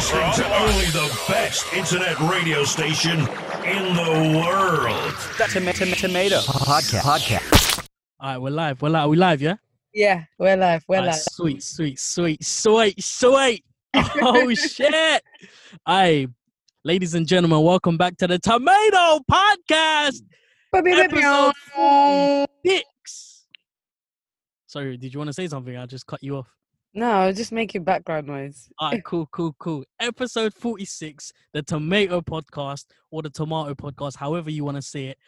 listening to only the best internet radio station in the world. Tom- tom- tomato podcast. Podcast. All right, we're live. We're live. Are we live, yeah? Yeah, we're live. We're All right, live. sweet, sweet, sweet, sweet, sweet. Oh shit! Hey, ladies and gentlemen, welcome back to the Tomato Podcast. Baby, baby, Episode oh. Six. Sorry, did you want to say something? I just cut you off. No, just make making background noise. All right, cool, cool, cool. Episode 46, the Tomato Podcast or the Tomato Podcast, however you want to say it.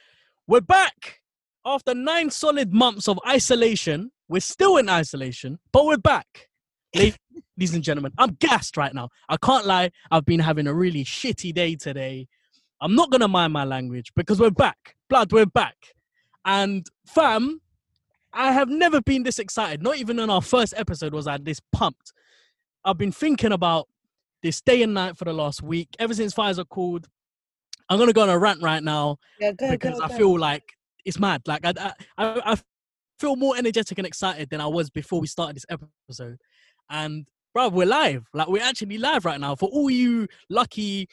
We're back after nine solid months of isolation. We're still in isolation, but we're back. Ladies and gentlemen, I'm gassed right now. I can't lie. I've been having a really shitty day today. I'm not going to mind my language because we're back. Blood, we're back. And fam, I have never been this excited. Not even in our first episode was I this pumped. I've been thinking about this day and night for the last week. Ever since Pfizer called, I'm gonna go on a rant right now Yeah, go, because go, I feel like it's mad. Like I, I, I, I feel more energetic and excited than I was before we started this episode. And bro, we're live. Like we're actually live right now. For all you lucky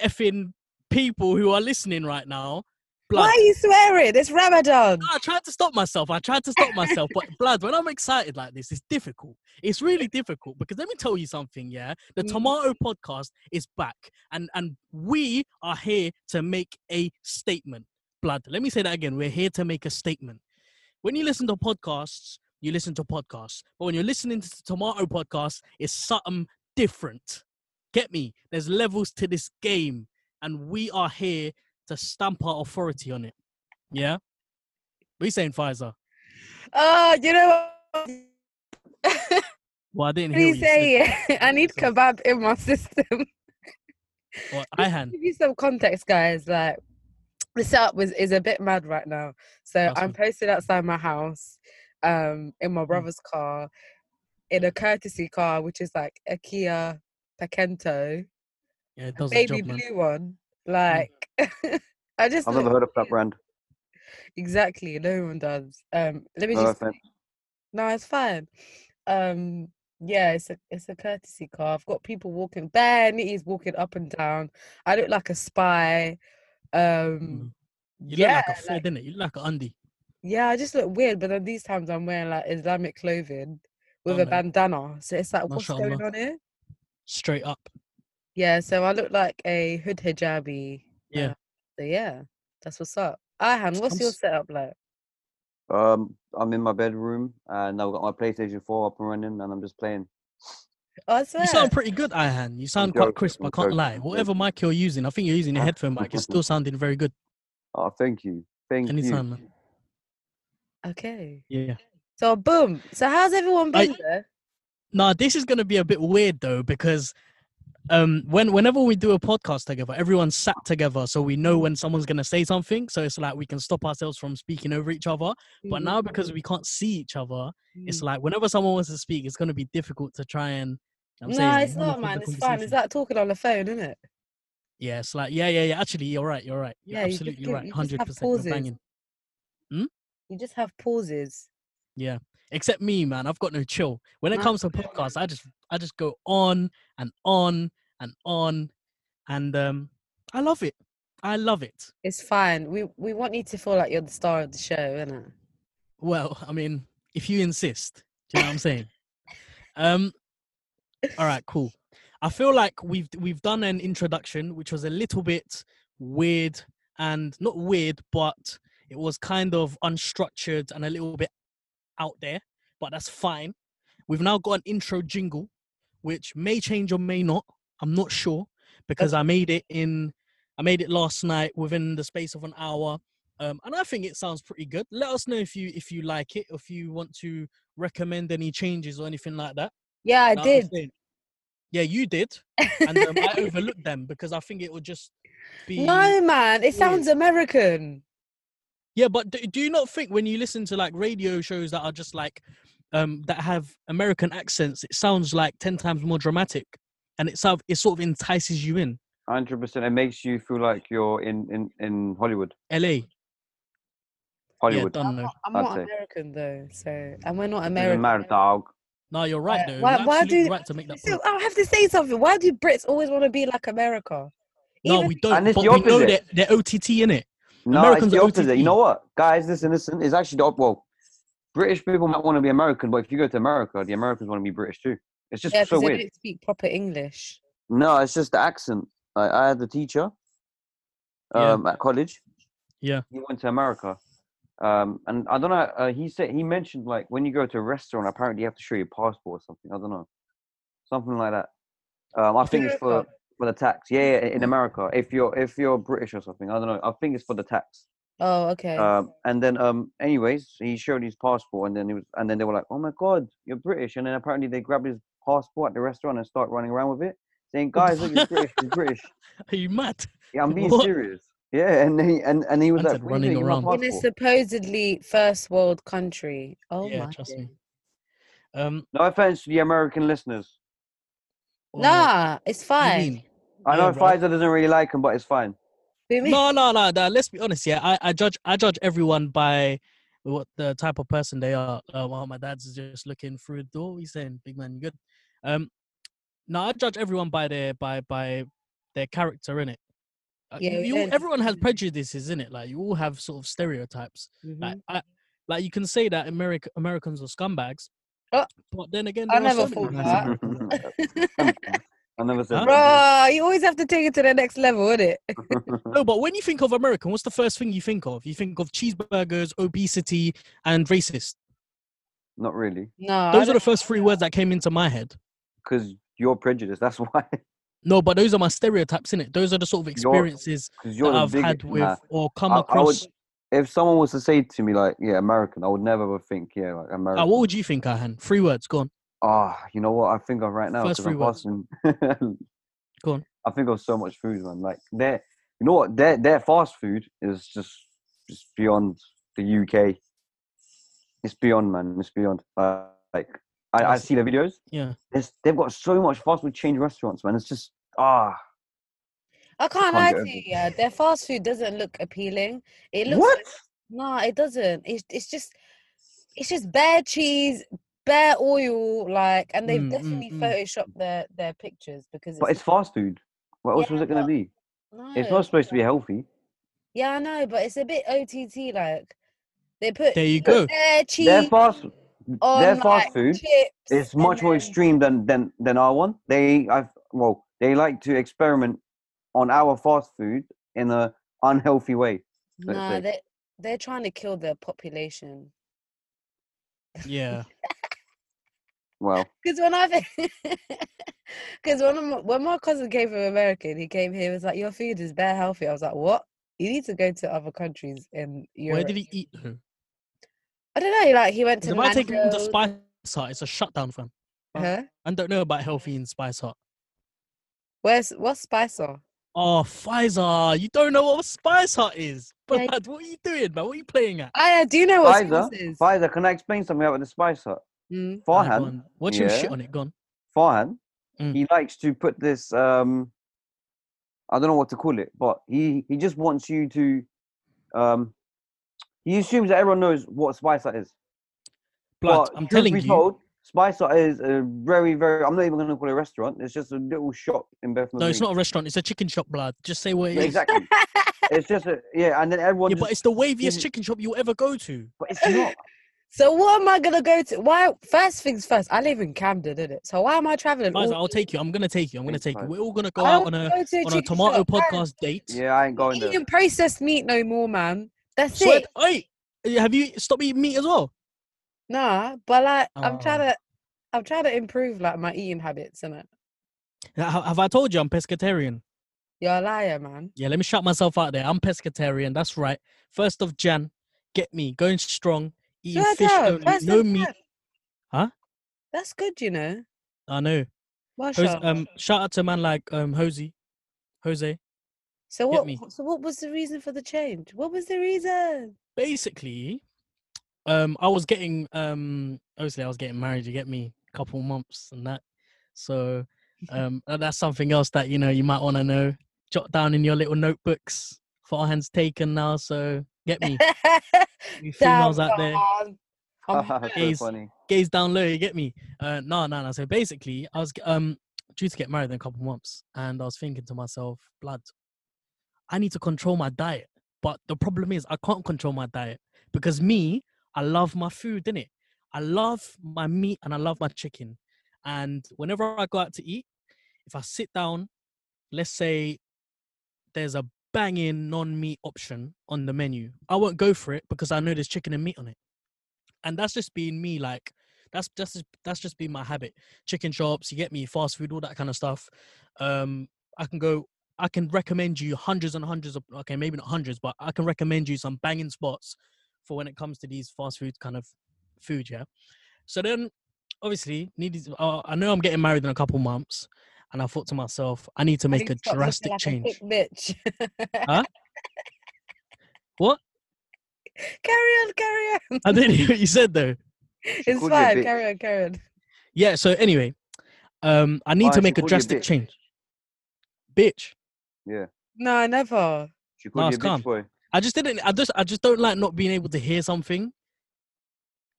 effing people who are listening right now, blood. Why are you swearing? It's Ramadan. No, I tried to stop myself. I tried to stop myself, but blood, when I'm excited like this, it's difficult. It's really difficult because let me tell you something, yeah. The Mm. Tomato Podcast is back, and and we are here to make a statement. Blood. Let me say that again. We're here to make a statement. When you listen to podcasts, you listen to podcasts, but when you're listening to the Tomato Podcast, it's something different. Get me? There's levels to this game, and we are here to stamp our authority on it. Yeah. What are you saying, Pfizer? Oh, you know what? Well, I didn't hear what you say. I need kebab in my system. Well, I had. give you some context, guys. Like the setup was is a bit mad right now. So That's I'm posted outside my house, um, in Mm. my brother's car, in a courtesy car, which is like a Kia Picanto, Yeah, it does baby job, man. blue one. Like I just I've never heard of that brand. exactly no one does. Um, let me No just no, it's fine. Um, yeah, it's a it's a courtesy car. I've got people walking, bare nitties walking up and down. I look like a spy. Um, Mm. You yeah, look like a Fred, like- didn't it? You look like an undie. yeah, I just look weird. But then these times I'm wearing like Islamic clothing with Oh, a bandana. So it's like, what's going on here? Straight up. Yeah, so I look like a hood hijabi. Yeah. uh, so yeah, that's what's up. Ihan, what's I'm your setup like? Um, I'm in my bedroom and I've got my PlayStation 4 up and running and I'm just playing. Oh, I. You sound pretty good, Ihan. You sound quite crisp. I can't lie. Whatever mic you're using, I think you're using a headphone mic. It's still sounding very good. Oh, thank you. Thank Anytime, you. man. okay. Yeah. So boom. So how's everyone I- been there? Nah, this is gonna be a bit weird though because um when whenever we do a podcast together, everyone's sat together so we know when someone's gonna say something. So it's like we can stop ourselves from speaking over each other. But now because we can't see each other, it's Mm. like whenever someone wants to speak, it's gonna be difficult to try and. I'm no, saying, it's not, man. It's fine. It's like talking on the phone, isn't it? Yeah, it's like yeah, yeah, yeah. Actually, you're right. You're right. You're Yeah, you absolutely give- right. Hundred percent. Pauses. You just have pauses. Yeah. Except me, man. I've got no chill. When it comes to podcasts, I just I just go on and on and on, and um, I love it. I love it. It's fine. We we want you to feel like you're the star of the show, innit? Well, I mean, if you insist, do you know what I'm saying? Um, all right, cool. I feel like we've we've done an introduction, which was a little bit weird and not weird, but it was kind of unstructured and a little bit out there. But that's fine. We've now got an intro jingle, which may change or may not. I'm not sure because I made it in. I made it last night within the space of an hour um, and I think it sounds pretty good. Let us know if you if you like it, if you want to recommend any changes or anything like that. Yeah, I did. Yeah, you did, and um, I overlooked them because I think it would just be. no, man. It weird. sounds American. Yeah, but do, do you not think when you listen to like radio shows that are just like um that have American accents, it sounds like ten times more dramatic, and it sort of, it sort of entices you in. 100%. It makes you feel like you're in, in, in Hollywood. L.A. Hollywood. Yeah, I'm not, I'm not. American though, so and we're not Doesn't American. matter, dog. No, you're right Uh, though. why- why do- right to make that So point. I have to say something. Why do Brits always want to be like America? No, we don't. And it's but the we know they're, they're OTT in it. No, Americans it's the are opposite. OTT. You know what, guys? This listen. It's actually the well. British people might want to be American, but if you go to America, the Americans want to be British too. It's just yeah, so because they weird. don't speak proper English. No, it's just the accent. I, I had a teacher Yeah. um, at college. Yeah. He went to America. Um, and I don't know. Uh, he said he mentioned like when you go to a restaurant, apparently you have to show your passport or something. I don't know, something like that. Um, I think it's for for the tax. Yeah, yeah, in America, if you're if you're British or something, I don't know. I think it's for the tax. Oh, okay. Um, and then, um, anyways, he showed his passport, and then he was, and then they were like, "Oh my God, you're British!" And then apparently they grabbed his passport at the restaurant and start running around with it, saying, "Guys, look, he's British, he's British." Are you mad? Yeah, I'm being What? serious. Yeah, and he and, and he was Man like, said "What are you running doing with my around. in a supposedly first world country. Oh yeah, my. trust days. me. Um, No offense to the American listeners. Nah, it's what do you fine. I know Yeah. Pfizer doesn't really like him, but it's fine. No, no, no, no. Let's be honest. Yeah, I, I judge I judge everyone by what the type of person they are. Uh, while my dad's just looking through the door, he's saying, "Big man, you good?" Um, no, I judge everyone by their by by their character in it. Yeah, you, yeah. everyone has prejudices in it. Like you all have sort of stereotypes. Like Mhm. I, like you can say that America Americans are scumbags, Oh. but then again, I never thought nice that. I never said Huh? that. Bro, you always have to take it to the next level, innit? No, but when you think of American, what's the first thing you think of? You think of cheeseburgers, obesity, and racist. Not really, No, Those are the first three words that came into my head. Because you're prejudiced. That's why. No, but those are my stereotypes in it. Those are the sort of You're- experiences that you're the I've biggest. had with nah. or come I- I would- across. If someone was to say to me like, "Yeah, American," I would never ever think, "Yeah, like American." Uh, what would you think, Ahan? Three words, go on. Ah, you know what I think of right now? First 'cause three I'm words. fasting. Go on. I think of so much food, man. Like their, you know what? Their their fast food is just just beyond the UK. It's beyond, man. It's beyond. Uh, like I, I see the videos. Yeah. There's, they've got so much fast food chain restaurants, man. It's just ah. I can't can't lie to you. Yeah, their fast food doesn't look appealing. It looks What? like no, it doesn't. It's it's just it's just bare cheese, bare oil, like, and they've Mm, mm, definitely mm. photoshopped their their pictures because But it's fast food. What else Yeah, was it gonna be? no, It's not supposed to be healthy. Yeah, I know, but it's a bit OTT. Like they put There you go. their cheese Their fast, on their like, fast food chips is much more extreme than than than our one. They, I've well, they like to experiment on our fast food in a unhealthy way. let's Nah, say. they they're trying to kill their population. Yeah. Well, Because when I because when I'm, when my cousin came from America, and he came here, he was like, "Your food is bare healthy." I was like, "What? You need to go to other countries in Europe." Where did he eat? though? I don't know. Like he went to If I take him to Spice Hut, it's a shutdown, fam. Huh? I don't know about healthy in Spice Hut. Where's what's Spicer? Oh, Pfizer, you don't know what Spice Hut is. Yeah, But what are you doing, man? What are you playing at? I uh, do you know what Pfizer, Spice is? Pfizer, can I explain something about the Spice Hut? Mm. Go Farhan, on. Watch him shit on it, gone. Farhan, Mm. he likes to put this. um I don't know what to call it, but he he just wants you to. um He assumes that everyone knows what Spice Hut is. Blood, But I'm truth telling be you. Told, Spice Hut is a very, very. I'm not even going to call it a restaurant. It's just a little shop in Bethnal No, it's not a restaurant. It's a chicken shop, blood. Just say what it Yeah, is. exactly. it's just a yeah, and then everyone. Yeah, just, but it's the waviest is- chicken shop you'll ever go to. but it's not. So what am I gonna go to? Why? First things first. I live in Camden, did it? So why am I traveling? Guys, all I'll take you. I'm gonna take you. I'm gonna take you. We're all gonna go out on a go to on a tomato shop. Podcast date. Yeah, I ain't going ain't there. eating processed meat no more, man. That's Swear, it. hey, have you stopped eating meat as well? Nah, but like I'm trying Oh. to, I'm trying to improve like my eating habits, innit? Ha- Have I told you I'm pescatarian? You're a liar, man. Yeah, let me shout myself out there. I'm pescatarian. That's right. First of Jan, get me going strong, eating Swear fish down, only, no meat. Huh? That's good, you know. I know. Hos- Mashallah. um, shout out to a man like um Jose, Jose. So what? So what was the reason for the change? What was the reason? Basically, um, I was getting um, obviously I was getting married. You get me, a couple months and that. So, um, that's something else that you know you might want to know. Jot down in your little notebooks. Farhan's taken now, so get me. You females out there. Farhan. I'm That's so Gaze. gaze down low. You get me? Uh, no, no, no. So basically, I was um due to get married in a couple months, and I was thinking to myself, blood, I need to control my diet. But the problem is, I can't control my diet because me, I love my food, innit? I love my meat and I love my chicken. And whenever I go out to eat, if I sit down, let's say there's a banging non-meat option on the menu, I won't go for it because I know there's chicken and meat on it. And that's just being me, like that's just that's just been my habit. Chicken shops, you get me, fast food, all that kind of stuff. Um, I can go. I can recommend you hundreds and hundreds of okay, maybe not hundreds, but I can recommend you some banging spots for when it comes to these fast food kind of food. Yeah. So then, obviously, needed. Uh, I know I'm getting married in a couple months, and I thought to myself, I need to make a to stop looking drastic like change. thick bitch. Huh? What? carry on, carry on. I didn't hear what you said though. It's called you a fine. Carry on, carry on. Yeah. So anyway, um, I need Why, to make a a drastic bitch? change. Bitch. Yeah. No, never. She called Nah, you a bitch boy. I just didn't. I just. I just don't like not being able to hear something. Do you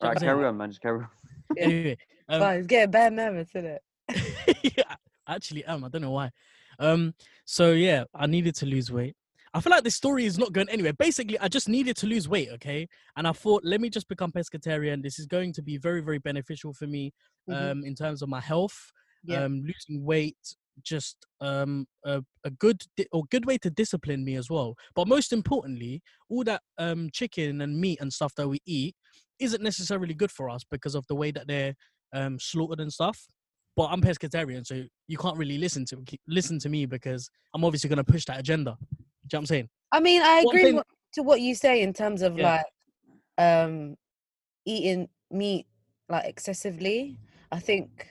know Right, I'm carry on, man. Just carry on. Yeah. Anyway, um, Fine, it's getting bad nervous, isn't it? yeah, I actually am. I don't know why. Um. So yeah, I needed to lose weight. I feel like this story is not going anywhere. Basically, I just needed to lose weight, okay? And I thought, let me just become pescatarian. This is going to be very, very beneficial for me, Mhm. um, in terms of my health. Yeah. Um, losing weight, just um, a, a good di- or good way to discipline me as well. But most importantly, all that um chicken and meat and stuff that we eat isn't necessarily good for us because of the way that they're um slaughtered and stuff. But I'm pescatarian, so you can't really listen to listen to me because I'm obviously going to push that agenda. Do you know what I'm saying? I mean, I agree to what you say in terms of Yeah. like um eating meat like excessively. I think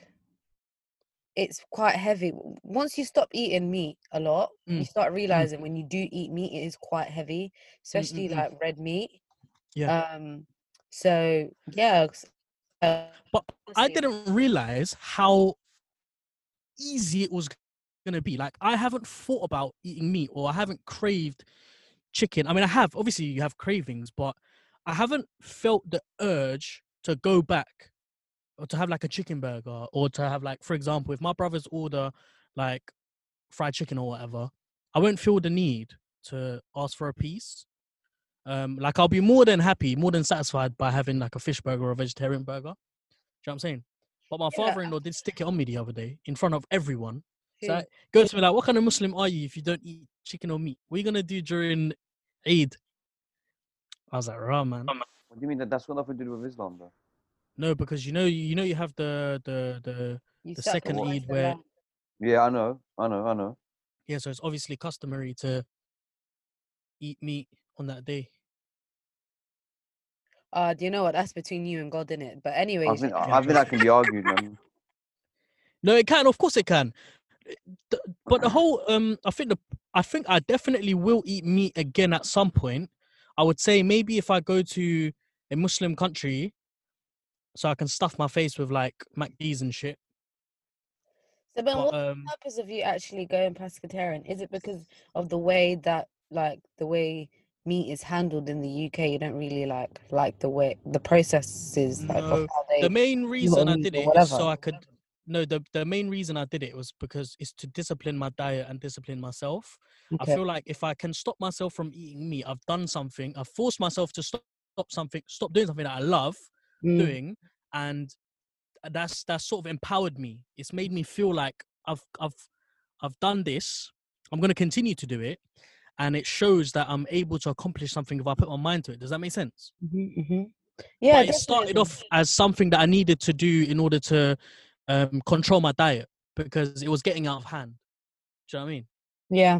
it's quite heavy. Once you stop eating meat a lot, you Mm, start realizing when you do eat meat, it is quite heavy, especially mm, mm. like red meat. Yeah. Um. So yeah. Uh, But I didn't realize how easy it was going to be. Like, I haven't thought about eating meat or I haven't craved chicken. I mean, I have. Obviously, you have cravings, but I haven't felt the urge to go back or to have like a chicken burger or to have, like, for example, if my brothers order like fried chicken or whatever, I won't feel the need to ask for a piece. Um, like I'll be more than happy, more than satisfied by having like a fish burger or a vegetarian burger. Do you know what I'm saying? But my Yeah. father-in-law did stick it on me the other day in front of everyone. So who- I go to me like, "What kind of Muslim are you if you don't eat chicken or meat? What are you gonna do during Eid?" I was like, "Rah, man." What do you mean that that's got nothing to do with Islam, bro? No, because you know, you know, you have the the the you the second Eid where. Yeah, I know, I know, I know. yeah, so it's obviously customary to eat meat on that day. Uh, do you know what? That's between you and God, in it. But I anyways, think Yeah, I think that can be argued, man. No, it can. Of course, it can. Eh, But the whole, um, I think the, I think I definitely will eat meat again at some point. I would say maybe if I go to a Muslim country, so I can stuff my face with like MacD's and shit. so but But what um, purpose of you actually going pescatarian? Is it because of the way that like the way meat is handled in the UK? You don't really like like the way the processes like No, they the main reason I did it is so. I could. No, the the main reason I did it was because it's to discipline my diet and discipline myself. I feel like if I can stop myself from eating meat, I've done something. I've forced myself to stop, stop something, stop doing something that I love Mm. doing, and that's that's sort of empowered me. It's made me feel like I've I've I've done this. I'm gonna continue to do it, and it shows that I'm able to accomplish something if I put my mind to it. Does that make sense? Mhm, mhm. Yeah, it started off as something that I needed to do in order to um, control my diet because it was getting out of hand. Do you know what I mean? Yeah,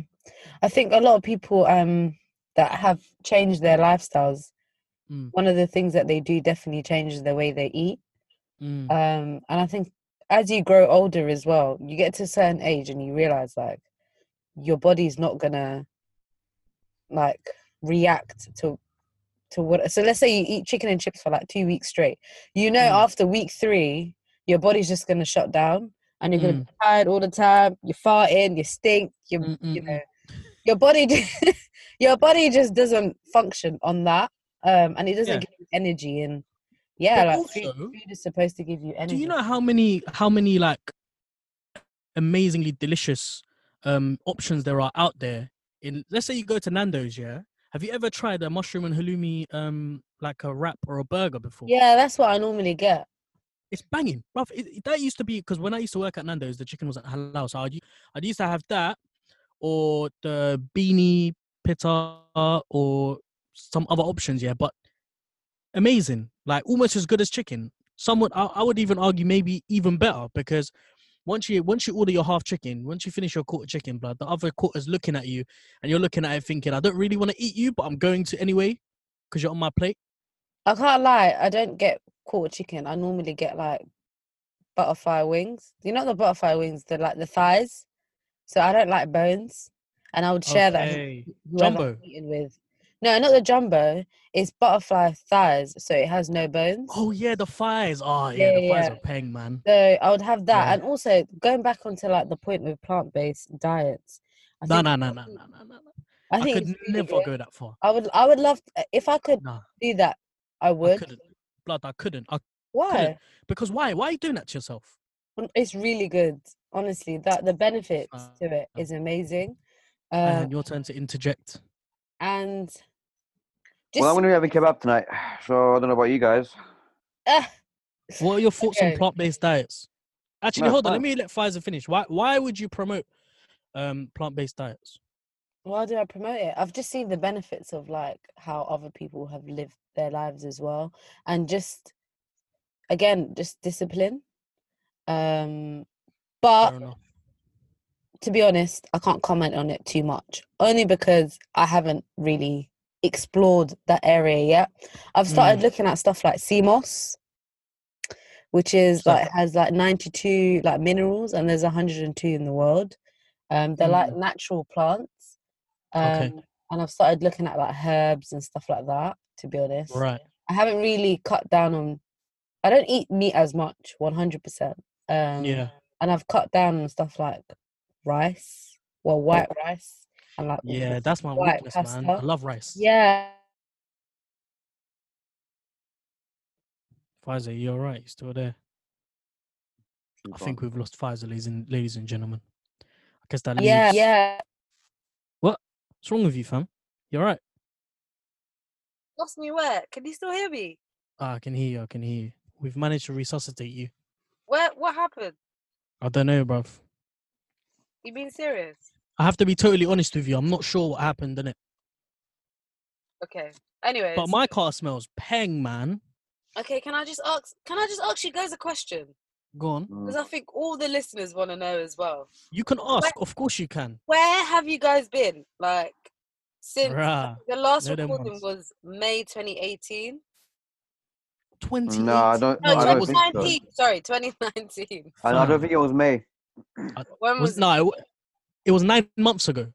I think a lot of people um that have changed their lifestyles. Mm. One of the things that they do definitely changes the way they eat. Mm. Um, and I think as you grow older as well, you get to a certain age and you realize like your body's not gonna like react to to what. So let's say you eat chicken and chips for like two weeks straight. You know, Mm. after week three, your body's just gonna shut down, and you're gonna Mm. be tired all the time. You're farting, you stink. You you know, your body your body just doesn't function on that, um, and it doesn't Yeah. give you energy and Yeah, like food, also- food is supposed to give you energy. Do you know how many how many like amazingly delicious um options there are out there? In let's say you go to Nando's, yeah. Have you ever tried a mushroom and halloumi um like a wrap or a burger before? Yeah, that's what I normally get. It's banging, bruv. It, it- that used to be because when I used to work at Nando's, the chicken wasn't halal, so I'd, I'd used to have that or the beanie pita or some other options, yeah. But amazing, like almost as good as chicken. Someone I, I would even argue maybe even better because once you once you order your half chicken, once you finish your quarter chicken, blood, the other quarter's looking at you and you're looking at it thinking, I don't really want to eat you, but I'm going to anyway because you're on my plate. I can't lie, I don't get quarter chicken. I normally get like butterfly wings. You know the butterfly wings, the like the thighs. So I don't like bones, and I would share that Okay. with whoever I'm eating with. No, not the jumbo. It's butterfly thighs, so it has no bones. Oh yeah, the thighs. Oh yeah, Yeah, the thighs yeah. are peng, man. So I would have that, Yeah. and also going back onto like the point with plant-based diets. I No, think no, no, no, no, no, no. I I think could really never good. go that far. I would, I would love to, if I could Nah, do that. I I would. couldn't. Blood, I couldn't. I Why? couldn't. Because why? Why are you doing that to yourself? It's really good. Honestly, that the benefits to it Uh, amazing. Uh, and your turn to interject. and just Well, I'm going to be having kebab tonight, so I don't know about you guys. Ah, What are your thoughts Okay. on plant-based diets? Actually, No, hold on. Let me let Pfizer finish. Why? Why would you promote um plant-based diets? why do I promote it? I've just seen the benefits of like how other people have lived their lives as well, and just again, just discipline. Um, but to be honest, I can't comment on it too much, only because I haven't really explored that area yet. I've started looking at stuff like sea moss, which is So- like has like 92 like minerals, and there's 102 in the world. Um, they're like natural plants. Um, Okay. And I've started looking at like herbs and stuff like that. To be honest, Right. I haven't really cut down on. I don't eat meat as much, 100%. Um, Yeah. and I've cut down on stuff like rice, well, white rice, and like Yeah. That's my white weakness, man. I love rice. yeah. Pfizer, you all right? You still there? I think we've lost Pfizer, ladies and ladies and gentlemen. I guess that Yeah, leaves- yeah. What's wrong with you, fam? You're right. Lost me where? Can you still hear me? Ah, I can hear you. I can hear you. We've managed to resuscitate you. Where? What happened? I don't know, bruv. You being serious? I have to be totally honest with you. I'm not sure what happened in it. Okay. Anyway. But my car smells peng, man. Okay, can I just ask? Can I just ask you guys a question? Go on. Because I think all the listeners want to know as well. You can ask. Of course you can. Where have you guys been? Like since Bruh. the last recording was May 2018. 20. No, I don't. No, I don't was- think so. Sorry, 2019. I, I don't think it was May. When Was, was, no, it, was nine months ago.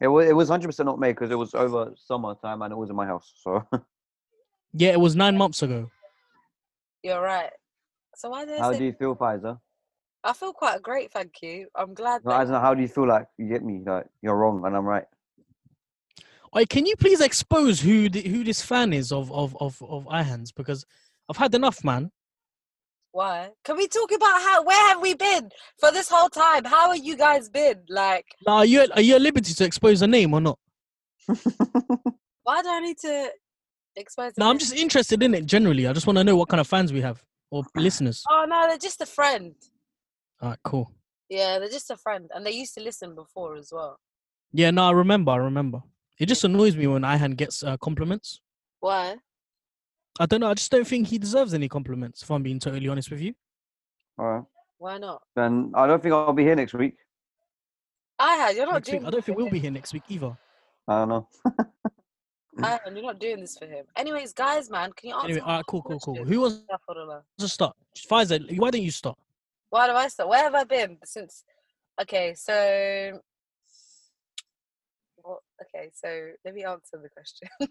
It was. It was 100 percent not me because it was over summertime and it was in my house. So Yeah, it was nine months ago. You're right. So why did I how say? do you feel, Pfizer? I feel quite great, thank you. I'm glad. No, that- I don't know. How do you feel like you get me? Like you're wrong and I'm right. Wait, can you please expose who the, who this fan is of of of of Ihan's? Because I've had enough, man. Why? Can we talk about how? Where have we been for this whole time? How are you guys been? Like, Now, are you are you at liberty to expose a name or not? why do I need to expose? the No, I'm just interested in it generally. I just want to know what kind of fans we have or listeners. Oh no, they're just a friend. All right, cool. Yeah, they're just a friend, and they used to listen before as well. Yeah, no, I remember. I remember. It just annoys me when Ihan gets uh, compliments. Why? I don't know. I just don't think he deserves any compliments. If I'm being totally honest with you. All right. Why not? Then I don't think I'll be here next week. I had. You're not Next doing. week, I don't think we'll be here next week either. I don't know. I had. You're not doing this for him. Anyways, guys, man, can you answer? Anyway, my all right, cool, cool, cool. question? Who wants Astaghfirullah. to start? Pfizer, why don't you start? Why do I start? Where have I been since? Okay, so. What? Okay, so let me answer the question.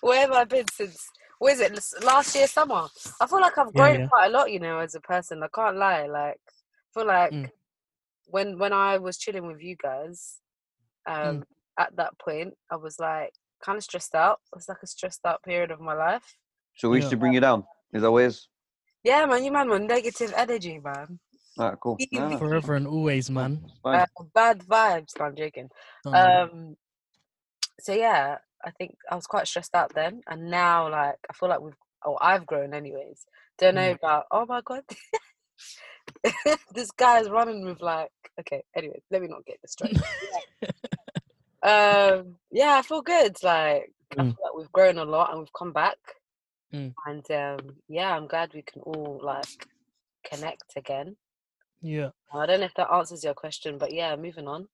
Where have I been since? What is it? Last year summer. I feel like I've grown yeah. quite a lot, you know, as a person. I can't lie. Like, I feel like Mm. when when I was chilling with you guys, um, at that point, I was like kind of stressed out. It was like a stressed out period of my life. So we Yeah. should bring you down. Is that what it is? Yeah, man, you man, man, negative energy, man. Alright, cool. Be- No, no, Forever and always, man. Uh, bad vibes. No, I'm joking. Don't. Um, so yeah, I think I was quite stressed out then, and now like I feel like we've, oh, I've grown anyways. Don't know Mm. about. Oh my god, this guy's running with like. Okay, anyway, let me not get distracted. um, yeah, I feel good. Like I Mm. feel like we've grown a lot and we've come back, Mm. and um, yeah, I'm glad we can all like connect again. yeah. I don't know if that answers your question, but yeah, moving on.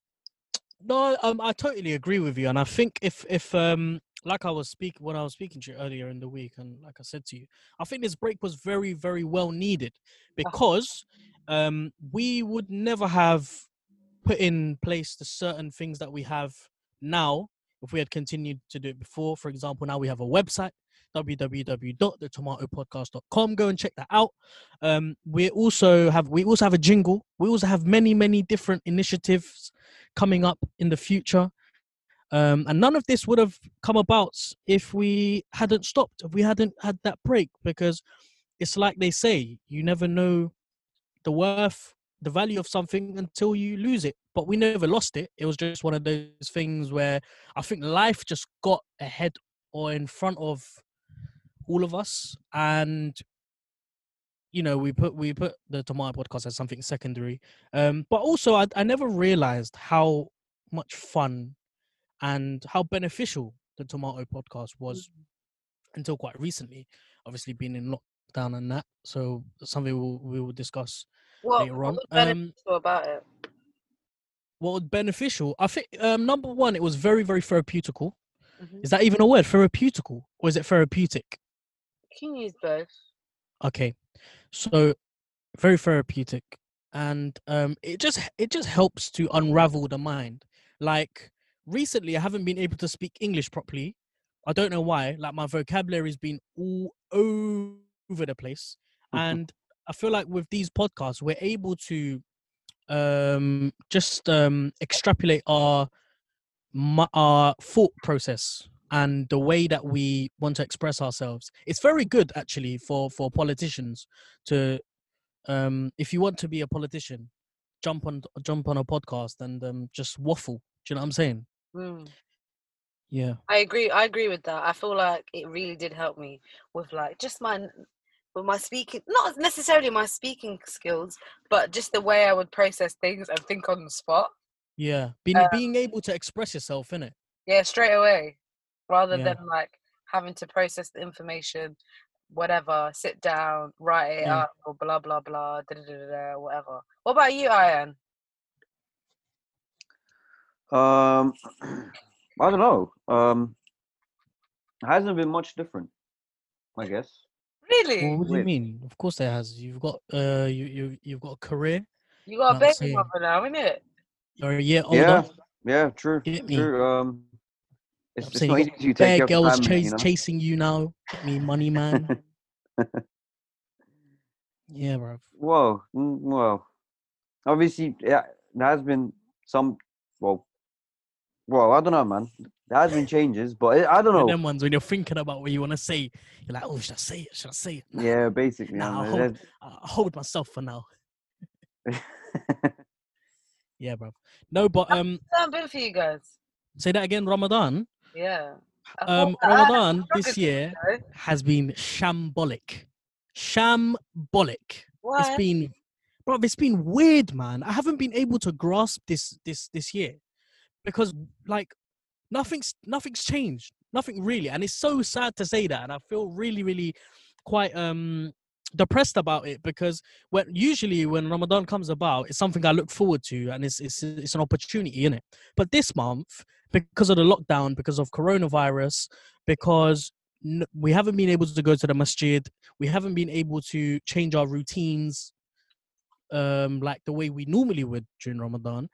No, um, I totally agree with you, and I think if if um like I was speaking when I was speaking to you earlier in the week, and like I said to you, I think this break was very very well needed because um we would never have put in place the certain things that we have now if we had continued to do it before. For example, now we have a website www.thetomatopodcast.com go and check that out. Um we also have we also have a jingle. We also have many many different initiatives coming up in the future. Um, and none of this would have come about if we hadn't stopped, if we hadn't had that break, because it's like they say, you never know the worth, the value of something until you lose it. But we never lost it. It was just one of those things where I think life just got ahead or in front of all of us. And you know, we put we put the Tomato podcast as something secondary. Um, but also I, I never realized how much fun and how beneficial the Tomato podcast was until quite recently. Obviously, being in lockdown and that, so something we'll, we will discuss What, later what on. was Um, beneficial about it? what was beneficial? I think um, number one, it was very very therapeutical. Mhm. Is that even a word? Therapeutical, or is it therapeutic? You can use both. Okay, so very therapeutic, and um, it just it just helps to unravel the mind. Like recently, I haven't been able to speak English properly. I don't know why. Like my vocabulary's been all over the place, and I feel like with these podcasts, we're able to um just um extrapolate our mu- our thought process and the way that we want to express ourselves it's very good actually for for politicians to um if you want to be a politician jump on jump on a podcast and um just waffle do you know what i'm saying Mm. yeah I agree. I agree with that. I feel like it really did help me with like just my with my speaking, not necessarily my speaking skills, but just the way I would process things and think on the spot. yeah being Uh, being able to express yourself in it Yeah, straight away, rather Yeah. than like having to process the information, whatever, sit down, write it Yeah. up, or blah blah blah, da da da da, da, whatever. What about you, Ian? Um, I don't know. Um, it hasn't been much different, I guess. Really? well, what do you mean of course there has you've got uh you you you've got a career You got a I'm baby saying- mother now, innit? you're a year older Yeah, yeah, true, true. Um, it's I'm just saying not you easy got to take care girls family, chase, you know? chasing you now. Get me money, man. yeah, bro. Whoa, mm, well, obviously, yeah, there has been some. Well, well, I don't know, man. There has been changes, but it, I don't know. them ones when you're thinking about what you want to say, you're like, oh, should I say it? Should I say it? Nah, Yeah, basically. Nah, man, hold- I'll hold myself for now. Yeah, bro. No, but um, How's that been for you guys? say that again. Ramadan. Yeah. Um, that Ramadan this year know. has been shambolic. Shambolic. It's been, bro. It's been weird, man. I haven't been able to grasp this this this year because like nothing's nothing's changed, nothing really, and it's so sad to say that, and I feel really really quite um depressed about it because when usually when Ramadan comes about, it's something I look forward to, and it's it's it's an opportunity in it. But this month, because of the lockdown, because of coronavirus, because we haven't been able to go to the masjid, we haven't been able to change our routines um like the way we normally would during Ramadan.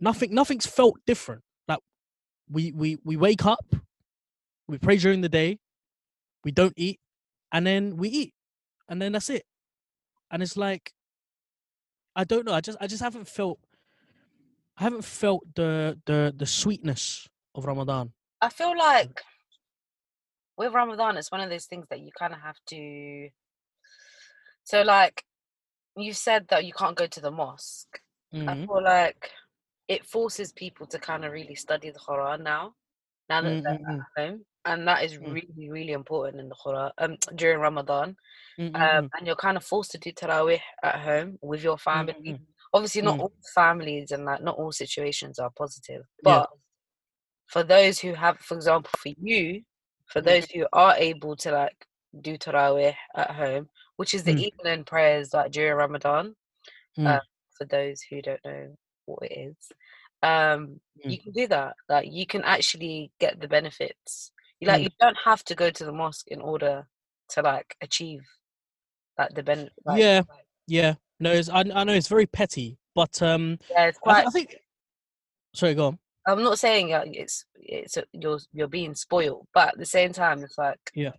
Nothing nothing's felt different. Like we we we wake up, we pray during the day, we don't eat, and then we eat, and then that's it. And it's like I don't know. I just I just haven't felt I haven't felt the the the sweetness of Ramadan. I feel like with Ramadan, it's one of those things that you kind of have to. So, like, you said that you can't go to the mosque. I Mhm. feel like it forces people to kind of really study the Quran now, now that they're at home, and that is Mm. really, really important in the Quran um, during Ramadan. Um, and you're kind of forced to do tarawih at home with your family. Obviously, not Mm. all families and like not all situations are positive, Yeah. but for those who have, for example, for you, for Mm. those who are able to like do tarawih at home, which is the Mm. evening prayers like during Ramadan, Mm. uh, for those who don't know what it is, um, you Mm. can do that. Like you can actually get the benefits. You like Mm. you don't have to go to the mosque in order to like achieve like the ben. Like, yeah, yeah. No, it's, I I know it's very petty, but um, yeah, it's I, quite. th- I think. Sorry, go on. I'm not saying uh, it's it's a, you're you're being spoiled, but at the same time, it's like Yeah.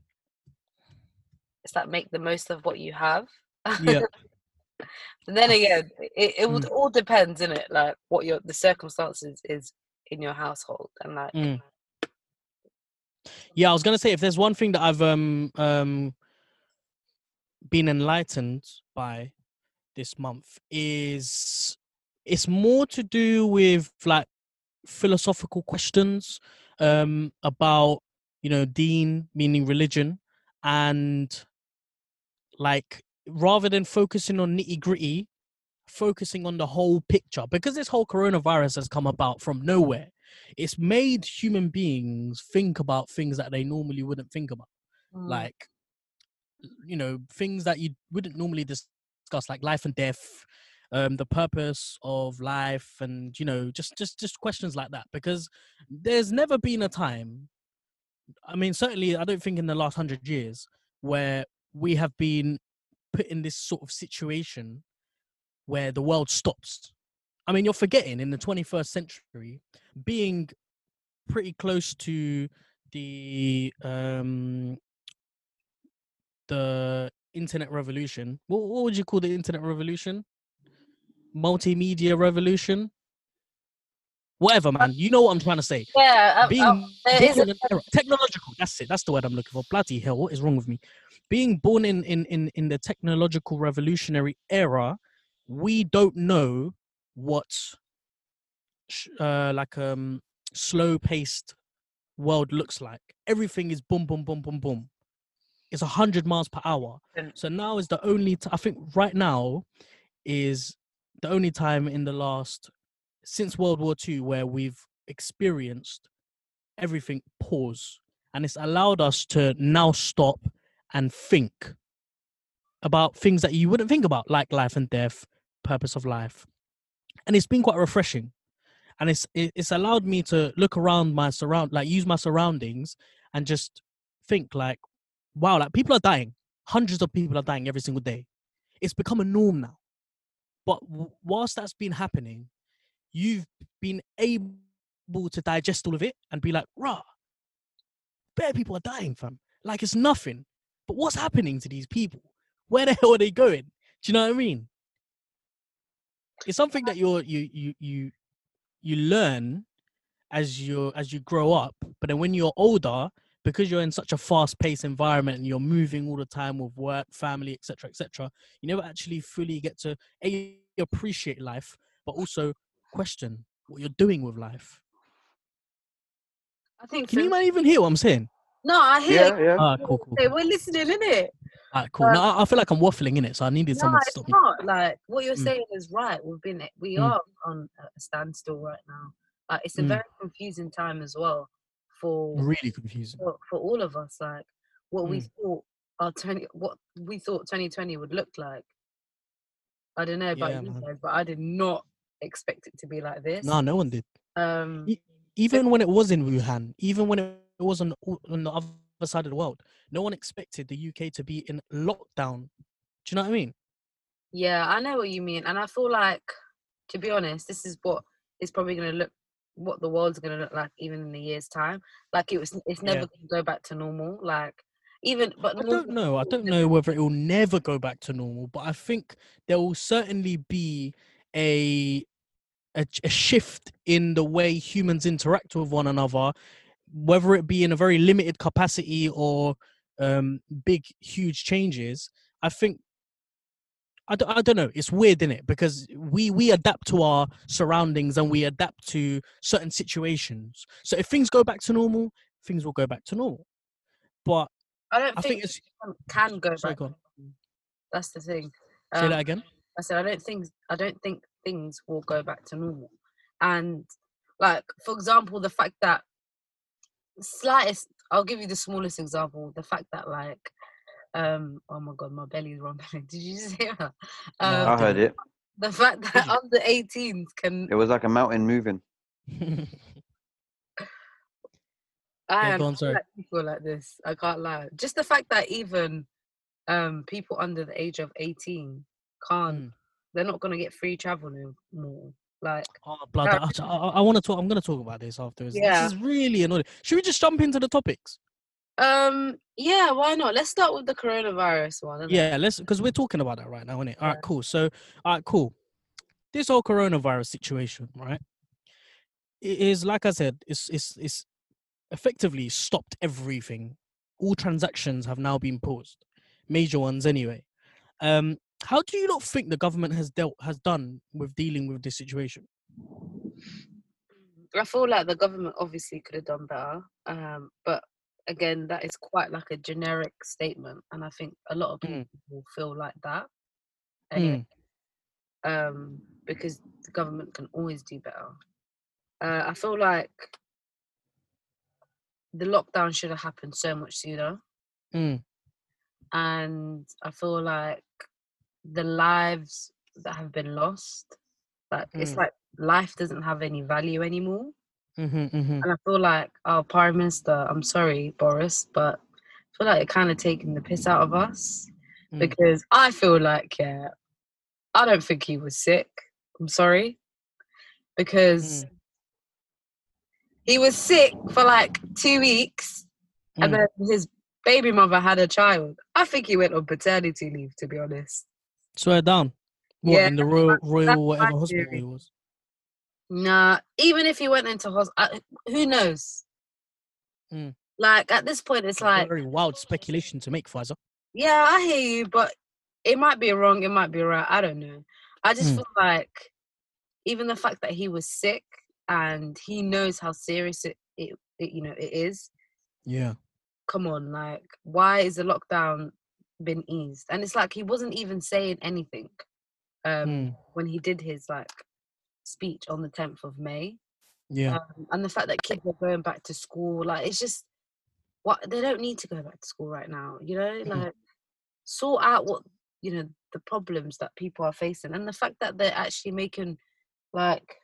it's like make the most of what you have. Yeah. But then again, it, it would Mm. all depends in it, like what your the circumstances is in your household, and like Mm. Yeah, I was gonna say if there's one thing that I've um um been enlightened by this month is it's more to do with like philosophical questions um about you know deen meaning religion and like rather than focusing on nitty gritty focusing on the whole picture because this whole coronavirus has come about from nowhere. It's made human beings think about things that they normally wouldn't think about mm, like you know things that you wouldn't normally discuss like life and death um the purpose of life and you know just just just questions like that because there's never been a time i mean certainly i don't think in the last 100 years where we have been put in this sort of situation where the world stops. I mean you're forgetting in the 21st century being pretty close to the um the internet revolution. What, what would you call the internet revolution? Multimedia revolution? Whatever, man. You know what I'm trying to say. yeah, I- Being there born is a- era, technological. That's it. That's the word I'm looking for. Bloody hell! What is wrong with me? Being born in in in in the technological revolutionary era, we don't know what sh- uh like um slow paced world looks like. Everything is boom boom boom boom boom. It's a hundred miles per hour. And- So now is the only. T- I think right now is the only time in the last since World War II where we've experienced everything pause, and it's allowed us to now stop and think about things that you wouldn't think about, like life and death, purpose of life, and it's been quite refreshing. And it's it's allowed me to look around my surround, like use my surroundings, and just think like, wow, like people are dying. Hundreds of people are dying every single day. It's become a norm now. But whilst that's been happening, you've been able to digest all of it and be like, rah, bare people are dying, fam. Like it's nothing. But what's happening to these people? Where the hell are they going? Do you know what I mean? It's something that you're you you you you learn as you as you grow up, but then when you're older, because you're in such a fast-paced environment and you're moving all the time with work, family, etc., etc., you never actually fully get to a appreciate life, but also question what you're doing with life. I think. Can for you me- man even hear what I'm saying? no, I hear. Yeah, yeah. Ah, cool, cool. Hey, cool. we're listening, innit? Alright, cool. No, I I feel like I'm waffling in it, so I needed No, someone to it's stop me. not. Like what you're Mm. saying is right. We've been we Mm. are on a standstill right now. Like it's a Mm. very confusing time as well for Really confusing. for, for all of us. Like what we Mm. thought our twenty what we thought 2020 would look like. I don't know about Yeah, you guys, but I did not expect it to be like this. No, no one did. Um, E- Even when it was in Wuhan, even when it was on, on the other side of the world, no one expected the UK to be in lockdown. Do you know what I mean? Yeah, I know what you mean, and I feel like, to be honest, this is what is probably going to look, what the world's going to look like even in a year's time. Like it was, it's never Yeah. going to go back to normal. Like even, but I don't know. I don't know whether it will never go back to normal, but I think there will certainly be a a, a shift in the way humans interact with one another whether it be in a very limited capacity or um, big, huge changes, I think I don't, I don't know. It's weird, is it? Because we we adapt to our surroundings and we adapt to certain situations. So if things go back to normal, things will go back to normal. But I don't I think, think it's it can go sorry, back. go. That's the thing. Say Um, that again. I said I don't think I don't think things will go back to normal. And like for example, the fact that slightest I'll give you the smallest example, the fact that like um oh my god, my belly's rumbling. Did you just hear that? Um, I heard it. the fact that under 18s can It was like a mountain moving. I Yeah, am go on, sorry. like people like this. I can't lie. Just the fact that even um people under the age of 18 can't Mm. they're not gonna get free travel anymore. Like Oh, blood! I, I, I want to talk. I'm going to talk about this afterwards. Yeah. This is really annoying. Should we just jump into the topics? Um. Yeah. Why not? Let's start with the coronavirus one. Yeah, let's because we're talking about that right now, isn't it? All right, cool. So, all right, cool. This whole coronavirus situation, right? It is like I said, it's it's it's effectively stopped everything. All transactions have now been paused, major ones anyway. Um, how do you not think the government has dealt has done with dealing with this situation? I feel like the government obviously could have done better. Um. But again, that is quite like a generic statement, and I think a lot of people Mm. will feel like that. Anyway, um, because the government can always do better. Uh, I feel like the lockdown should have happened so much sooner. Mm, and I feel like the lives that have been lost, like it's Mm. like life doesn't have any value anymore. Mm-hmm, mm-hmm. And I feel like our prime minister, I'm sorry, Boris, but I feel like it kind of taking the piss out of us Mm. because I feel like, yeah, I don't think he was sick. I'm sorry. Because Mm. he was sick for like two weeks and Mm. then his baby mother had a child. I think he went on paternity leave, to be honest. Swear down. What Yeah, in the royal royal whatever hospital he was? Nah, even if he went into hospital, who knows? Mm. Like at this point, it's like, very wild speculation to make, Pfizer. yeah, I hear you, but it might be wrong, it might be right. I don't know. I just Mm. feel like even the fact that he was sick and he knows how serious it, it, it you know, it is. Yeah. Come on, like, why is the lockdown been eased? And it's like he wasn't even saying anything um, Mm. when he did his like speech on the 10th of May. Yeah. um, and the fact that kids are going back to school like it's just what they don't need to go back to school right now you know Mm. like sort out what you know the problems that people are facing and the fact that they're actually making like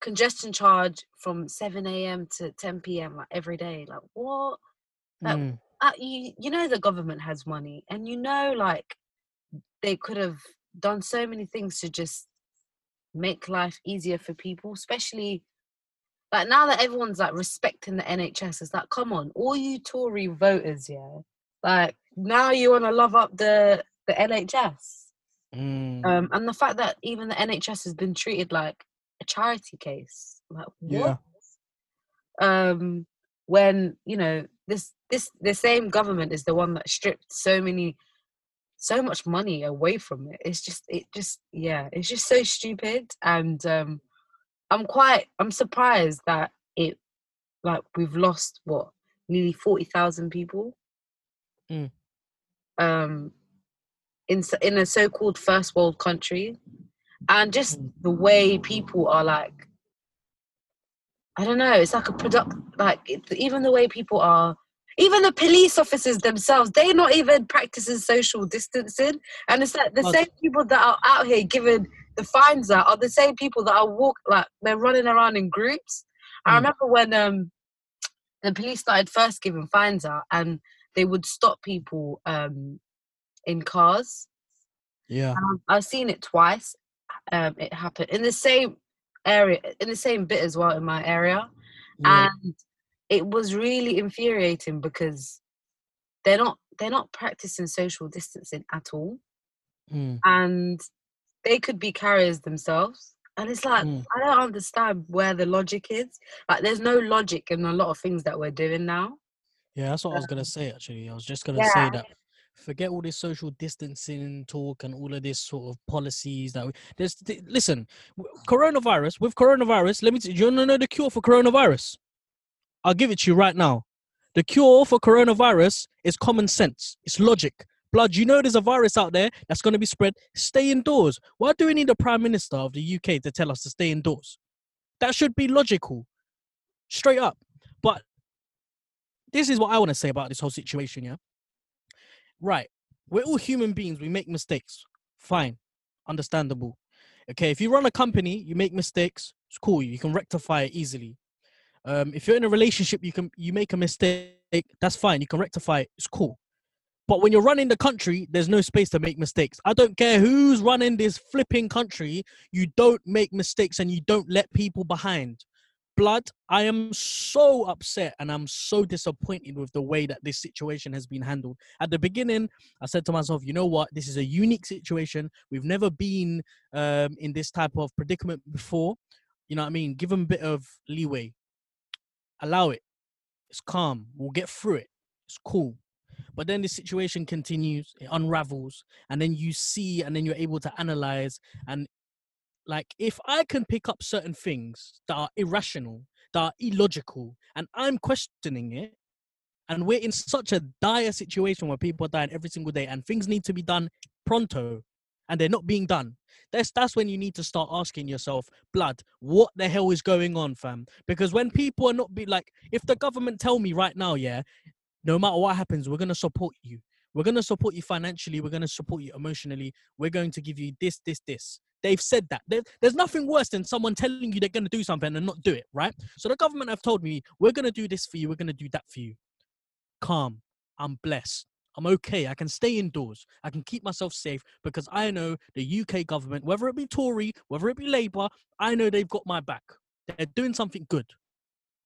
congestion charge from 7 a.m to 10 p.m like every day like what Like, Mm. uh, you, you know the government has money and you know like they could have done so many things to just make life easier for people especially like now that everyone's like respecting the nhs it's like come on all you tory voters yeah like now you want to love up the the nhs Mm. um and the fact that even the nhs has been treated like a charity case like what? Um when you know this this the same government is the one that stripped so many so much money away from it it's just it just yeah it's just so stupid and um i'm quite i'm surprised that it like we've lost what nearly 40,000 people Mm. um in in a so-called first world country and just Mm. the way people are like I don't know. It's like a product, like even the way people are, even the police officers themselves, they're not even practicing social distancing. And it's like the But- same people that are out here giving the fines out are the same people that are walk like they're running around in groups. I Mm. remember when um the police started first giving fines out, and they would stop people um in cars. Yeah. I've, I've seen it twice. Um, it happened in the same area, in the same bit as well in my area Yeah. and it was really infuriating because they're not they're not practicing social distancing at all Mm. and they could be carriers themselves And it's like Mm. I don't understand where the logic is. Like there's no logic in a lot of things that we're doing now. Yeah, that's what I was gonna say. Actually, I was just gonna Yeah. say that. Forget all this social distancing talk and all of this sort of policies that we. There's th- listen, coronavirus with coronavirus. Let me. T- do you want to know the cure for coronavirus? I'll give it to you right now. The cure for coronavirus is common sense. It's logic. Blood, you know there's a virus out there that's going to be spread. Stay indoors. Why do we need the Prime Minister of the UK to tell us to stay indoors? That should be logical. Straight up. But this is what I want to say about this whole situation, yeah? Right. We're all human beings. We make mistakes. Fine. Understandable. Okay. If you run a company, you make mistakes. It's cool. You can rectify it easily. Um, if you're in a relationship, you can you make a mistake. That's fine. You can rectify it. It's cool. But when you're running the country, there's no space to make mistakes. I don't care who's running this flipping country. You don't make mistakes and you don't let people behind. Blood, I am so upset and I'm so disappointed with the way that this situation has been handled. At the beginning, I said to myself, you know what? This is a unique situation. We've never been um, in this type of predicament before. You know what I mean? Give them a bit of leeway. Allow it. It's calm. We'll get through it. It's cool. But then the situation continues, it unravels, and then you see, and then you're able to analyze. And like, if I can pick up certain things that are irrational, that are illogical, and I'm questioning it, and we're in such a dire situation where people are dying every single day, and things need to be done pronto, and they're not being done. That's that's when you need to start asking yourself, blood, what the hell is going on, fam? Because when people are not be like, if the government tell me right now, yeah, no matter what happens, we're gonna support you. We're gonna support you financially. We're gonna support you emotionally. We're going to give you this, this, this. They've said that. There- there's nothing worse than someone telling you they're gonna do something and not do it, right? So the government have told me we're gonna do this for you. We're gonna do that for you. Calm. I'm blessed. I'm okay. I can stay indoors. I can keep myself safe because I know the UK government, whether it be Tory, whether it be Labour, I know they've got my back. They're doing something good.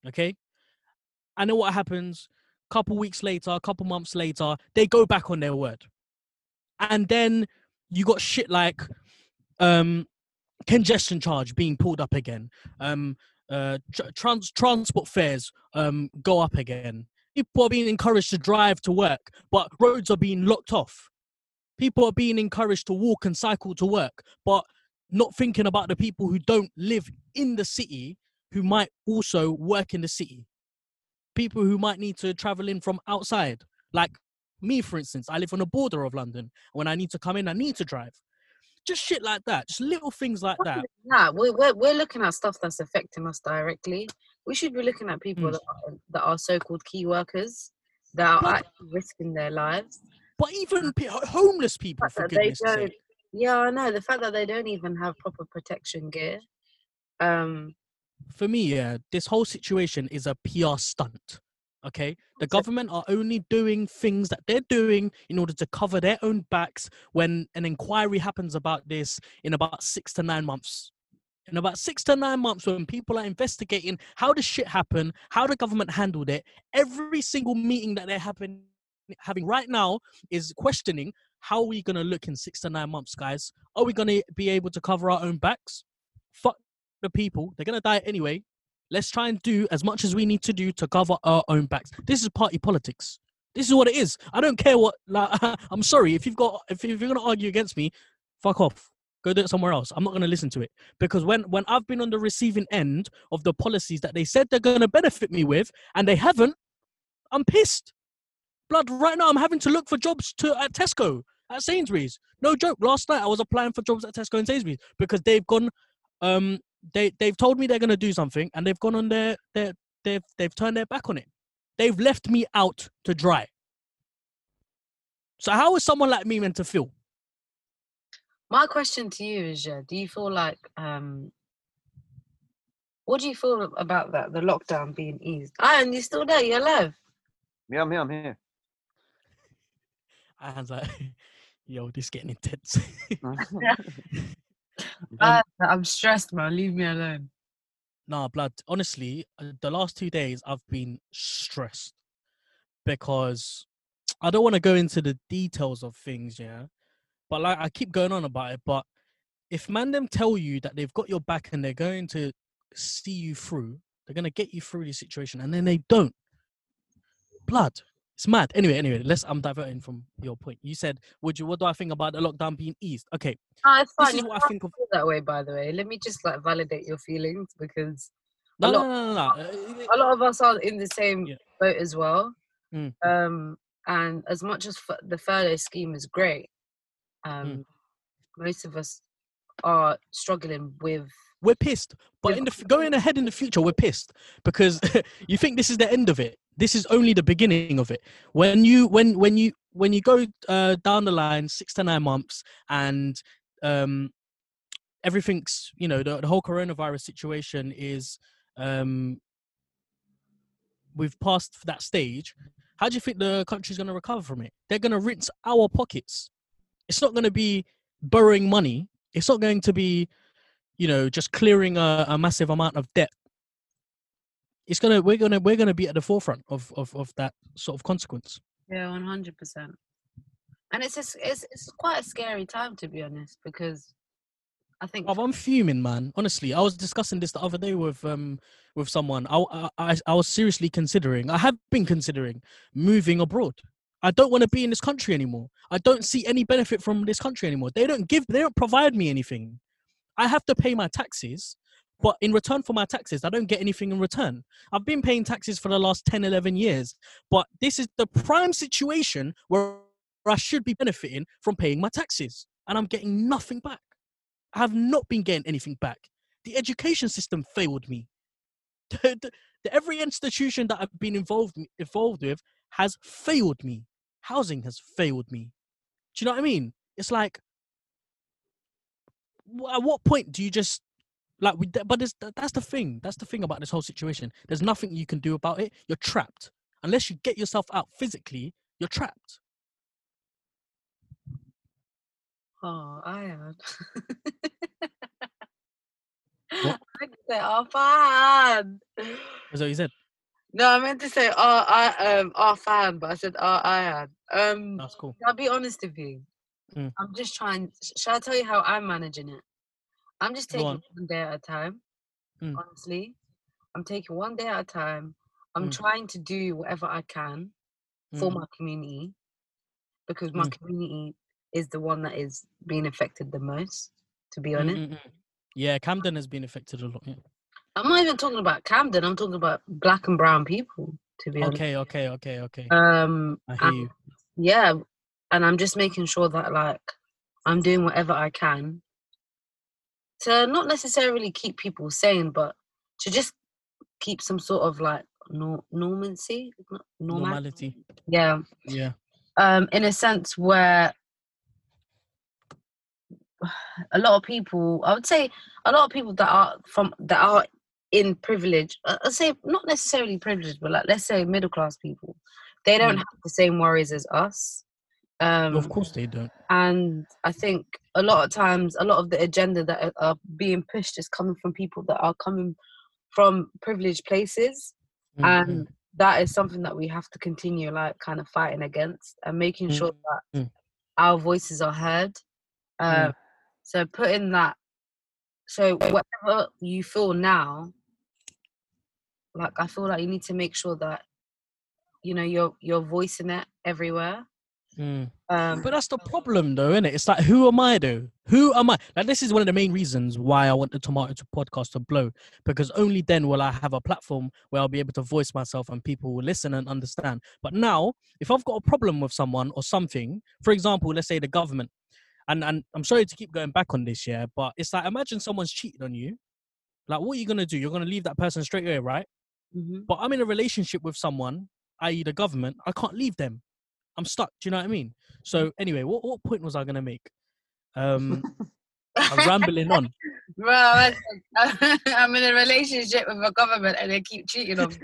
Okay. I know what happens. A couple weeks later, a couple months later, they go back on their word, and then you got shit like um, congestion charge being pulled up again. Um, uh, tr- trans- transport fares um, go up again. People are being encouraged to drive to work, but roads are being locked off. People are being encouraged to walk and cycle to work, but not thinking about the people who don't live in the city who might also work in the city. People who might need to travel in from outside. Like me, for instance, I live on the border of London. When I need to come in, I need to drive. Just shit like that. Just little things like that. Yeah, we're, we're, we're looking at stuff that's affecting us directly. We should be looking at people Mm. that, are, that are so-called key workers that are actually risking their lives. But even ho- homeless people, fact for goodness don't- sake. Yeah, I know the fact that they don't even have proper protection gear. Um, For me, yeah, this whole situation is a PR stunt. Okay, the government are only doing things that they're doing in order to cover their own backs. When an inquiry happens about this in about six to nine months, in about six to nine months, when people are investigating how the shit happened, how the government handled it, every single meeting that they're having having right now is questioning how are we gonna look in six to nine months, guys? Are we gonna be able to cover our own backs? Fuck the people, they're gonna die anyway. Let's try and do as much as we need to do to cover our own backs. This is party politics. This is what it is. I don't care what. Like, I'm sorry if you've got if, you're gonna argue against me, fuck off. Go do it somewhere else. I'm not gonna listen to it because when when I've been on the receiving end of the policies that they said they're gonna benefit me with and they haven't, I'm pissed. Blood. Right now, I'm having to look for jobs to at Tesco, at Sainsbury's. No joke. Last night I was applying for jobs at Tesco and Sainsbury's because they've gone. Um, they they've told me they're gonna do something and they've gone on their their they've they've turned their back on it. They've left me out to dry. So how is someone like me meant to feel? My question to you is, yeah, do you feel like um, what do you feel about that? The lockdown being eased. Ah, and you're still there. You're alive. Yeah, I'm here. I'm here. And like, yo, this getting intense. Um, I'm stressed, man. Leave me alone. Nah, blood. Honestly, uh, the last two days I've been stressed because I don't want to go into the details of things, yeah. But like I keep going on about it, but if man them tell you that they've got your back and they're going to see you through, they're gonna get you through the situation, and then they don't. Blood. It's mad. Anyway, anyway, let's. I'm diverting from your point. You said, "Would you? What do I think about the lockdown being eased?" Okay, Ah, it's this fine. is what I think of. that way, by the way. Let me just like validate your feelings because No, no, lot- no, no, no. uh, a lot of us are in the same Yeah. boat as well. Mm. Um, and as much as f- the furlough scheme is great, Mm. um, most of us are struggling with. We're pissed, but in the going ahead in the future, we're pissed because you think this is the end of it. This is only the beginning of it. When you when when you when you go uh, down the line six to nine months and um, everything's you know the, the whole coronavirus situation is um, we've passed that stage. How do you think the country's going to recover from it? They're going to rinse our pockets. It's not going to be borrowing money. It's not going to be you know, just clearing a, a massive amount of debt. It's gonna we're gonna we're gonna be at the forefront of of, of that sort of consequence. Yeah, one hundred percent. And it's just it's it's quite a scary time to be honest because I think I'm fuming, man. Honestly, I was discussing this the other day with um with someone. I I, I was seriously considering. I have been considering moving abroad. I don't want to be in this country anymore. I don't see any benefit from this country anymore. They don't give. They don't provide me anything. I have to pay my taxes, but in return for my taxes, I don't get anything in return. I've been paying taxes for the last 10, 11 years, but this is the prime situation where I should be benefiting from paying my taxes, and I'm getting nothing back. I have not been getting anything back. The education system failed me. Every institution that I've been involved involved with has failed me. Housing has failed me. Do you know what I mean? It's like, at what point do you just like? We, but that's the thing. That's the thing about this whole situation. There's nothing you can do about it. You're trapped unless you get yourself out physically. You're trapped. Oh, I am. What? I meant to say, oh, fan. Is that what you said? No, I meant to say, oh, I um, oh, fan, but I said, oh, I am. Um, That's cool. I'll be honest with you. Mm. I'm just trying. Shall I tell you how I'm managing it? I'm just taking on. one day at a time. Mm. Honestly, I'm taking one day at a time. I'm Mm. trying to do whatever I can for Mm. my community because my Mm. community is the one that is being affected the most. To be honest. Yeah, Camden has been affected a lot. Yeah. I'm not even talking about Camden. I'm talking about black and brown people. To be honest, Okay, okay, okay, okay. um, I hear you. Yeah, and I'm just making sure that like I'm doing whatever I can to not necessarily keep people sane, but to just keep some sort of like nor- normalcy, Not- normal, Normality. yeah, Yeah. um, in a sense where a lot of people, I would say, a lot of people that are from that are in privilege, uh, I'd say not necessarily privileged, but like let's say middle class people, they don't Mm. have the same worries as us. Um, of course they don't. and I think a lot of times, a lot of the agenda that are- are being pushed is coming from people that are coming from privileged places, Mm, and that is something that we have to continue, like, kind of fighting against and making Mm, sure that mm. our voices are heard. Um, So putting that, so whatever you feel now, like I feel like you need to make sure that you know you're you're voicing it everywhere. mm. Um, But that's the problem, though, isn't it? It's like, who am I, though? Who am I? Like, this is one of the main reasons why I want the Tomato to podcast to blow, because only then will I have a platform where I'll be able to voice myself and people will listen and understand. But now, if I've got a problem with someone or something, for example, let's say the government, and and I'm sorry to keep going back on this, yeah, but it's like imagine someone's cheated on you. Like, what are you gonna do? You're gonna leave that person straight away, right? mhm. But I'm in a relationship with someone, i.e., the government. I can't leave them. I'm stuck. Do you know what I mean? So anyway, what, what point was I gonna make? Um, I'm rambling on. Bro, I said, I'm in a relationship with a government and they keep cheating on me.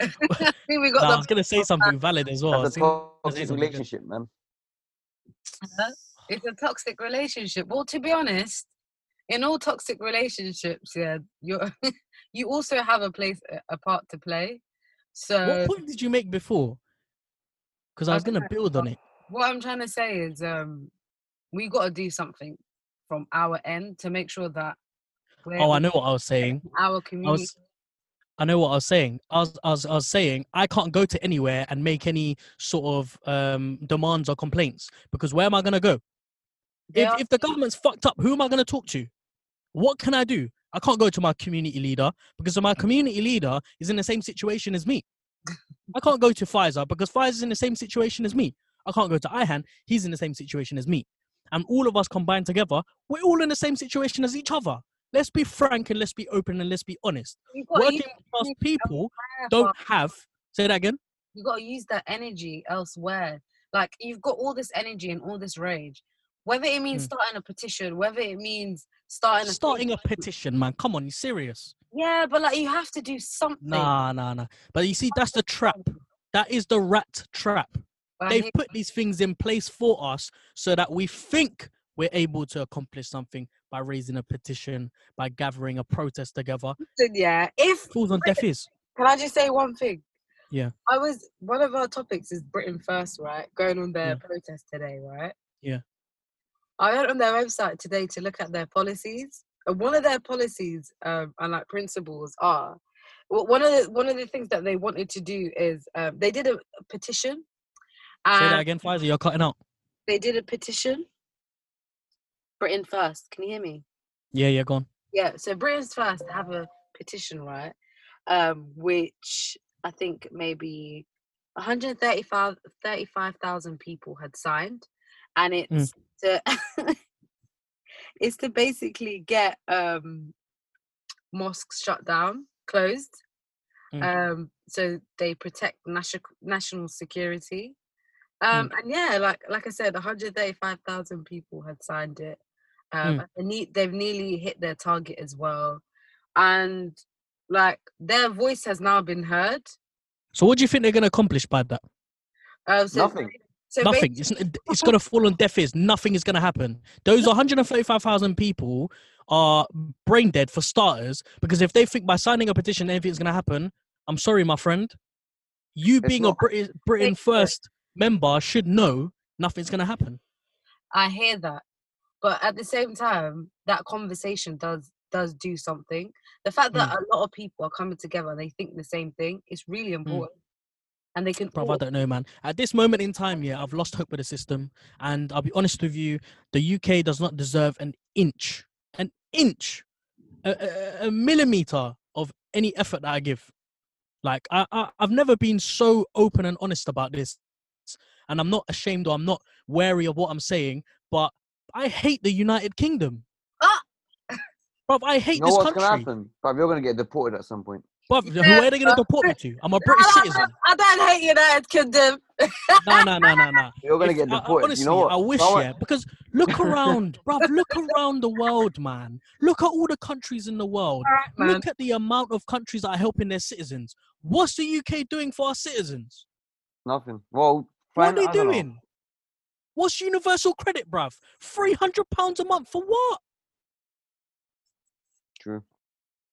I think we got Nah, I was gonna say something valid as well. I That's a toxic relationship, man. It's a toxic relationship. Well, to be honest, in all toxic relationships, yeah, you you also have a place, a part to play. So What point did you make before? Because I I was gonna build on it. what I'm trying to say is, um, we got to do something from our end to make sure that Oh, I know what I was saying. our I community. was, I know what I was saying. I was, I was, I was saying I can't go to anywhere and make any sort of um, demands or complaints because where am I gonna go? They If, are if the government's fucked up, who am I gonna talk to? What can I do? I can't go to my community leader because my mm. community leader is in the same situation as me. I can't go to Pfizer because Pfizer's in the same situation as me. I can't go to Ihan, he's in the same situation as me. And all of us combined together, we're all in the same situation as each other. Let's be frank and let's be open and let's be honest. You've got to Working class people elsewhere, don't have, say that again. You got to use that energy elsewhere. Like you've got all this energy and all this rage. Whether it means Mm. starting a petition, whether it means starting a Starting a petition, man. Come on, you serious? yeah, but like you have to do something. Nah, nah, nah. But you see, that's the trap. That is the rat trap. They've put these things in place for us so that we think we're able to accomplish something by raising a petition, by gathering a protest together. Yeah. If Falls on deaf ears. can I just say one thing? Yeah. I was one of our topics is Britain First, right? Going on their Yeah. protest today, right? Yeah. I went on their website today to look at their policies. And one of their policies um, and like principles are one of the one of the things that they wanted to do is um, they did a, a petition. Say that again, Pfizer. You're cutting out. they did a petition. Britain First. Can you hear me? Yeah, yeah, go on. Yeah, so Britain's first have a petition, right? Um, which I think maybe 135 35,000 people had signed, and it's to it's to basically get um mosques shut down, closed. Mm. Um, so they protect national national security. Um, and yeah, like like I said, 135,000 people had signed it. Um, and they need, they've nearly hit their target as well, and like their voice has now been heard. So, what do you think they're going to accomplish by that? Um, so, Nothing. So Nothing. It's, it's going to fall on deaf ears. Nothing is going to happen. Those 135,000 people are brain dead for starters because if they think by signing a petition anything's going to happen, I'm sorry, my friend. You being a British, Britain first member should know nothing's going to happen. I hear that, but at the same time, that conversation does does do something. The fact that hmm. a lot of people are coming together and they think the same thing is really hmm. important, and they can. Bro, I don't know, man. At this moment in time, yeah, I've lost hope with the system. And I'll be honest with you, the UK does not deserve an inch, an inch, a, a, a millimeter of any effort that I give. Like, I, I, I've never been so open and honest about this. And I'm not ashamed or I'm not wary of what I'm saying, but I hate the United Kingdom. Ah! Bro, I hate You know this what's country. gonna happen? But you're gonna get deported at some point. Bruv, Yeah, where are they going to deport me to? I'm a British citizen. I don't hate United Kingdom. No, no, no, no, no. You're gonna If- get I- I- deported. honestly, you know what? I wish, You yeah, because look around, bruv, look around the world, man. Look at all the countries in the world. All right, man. Look at the amount of countries that are helping their citizens. What's the UK doing for our citizens? Nothing. Well, What are they I know. doing? What's universal credit, bruv? Three hundred pounds a month for what? True.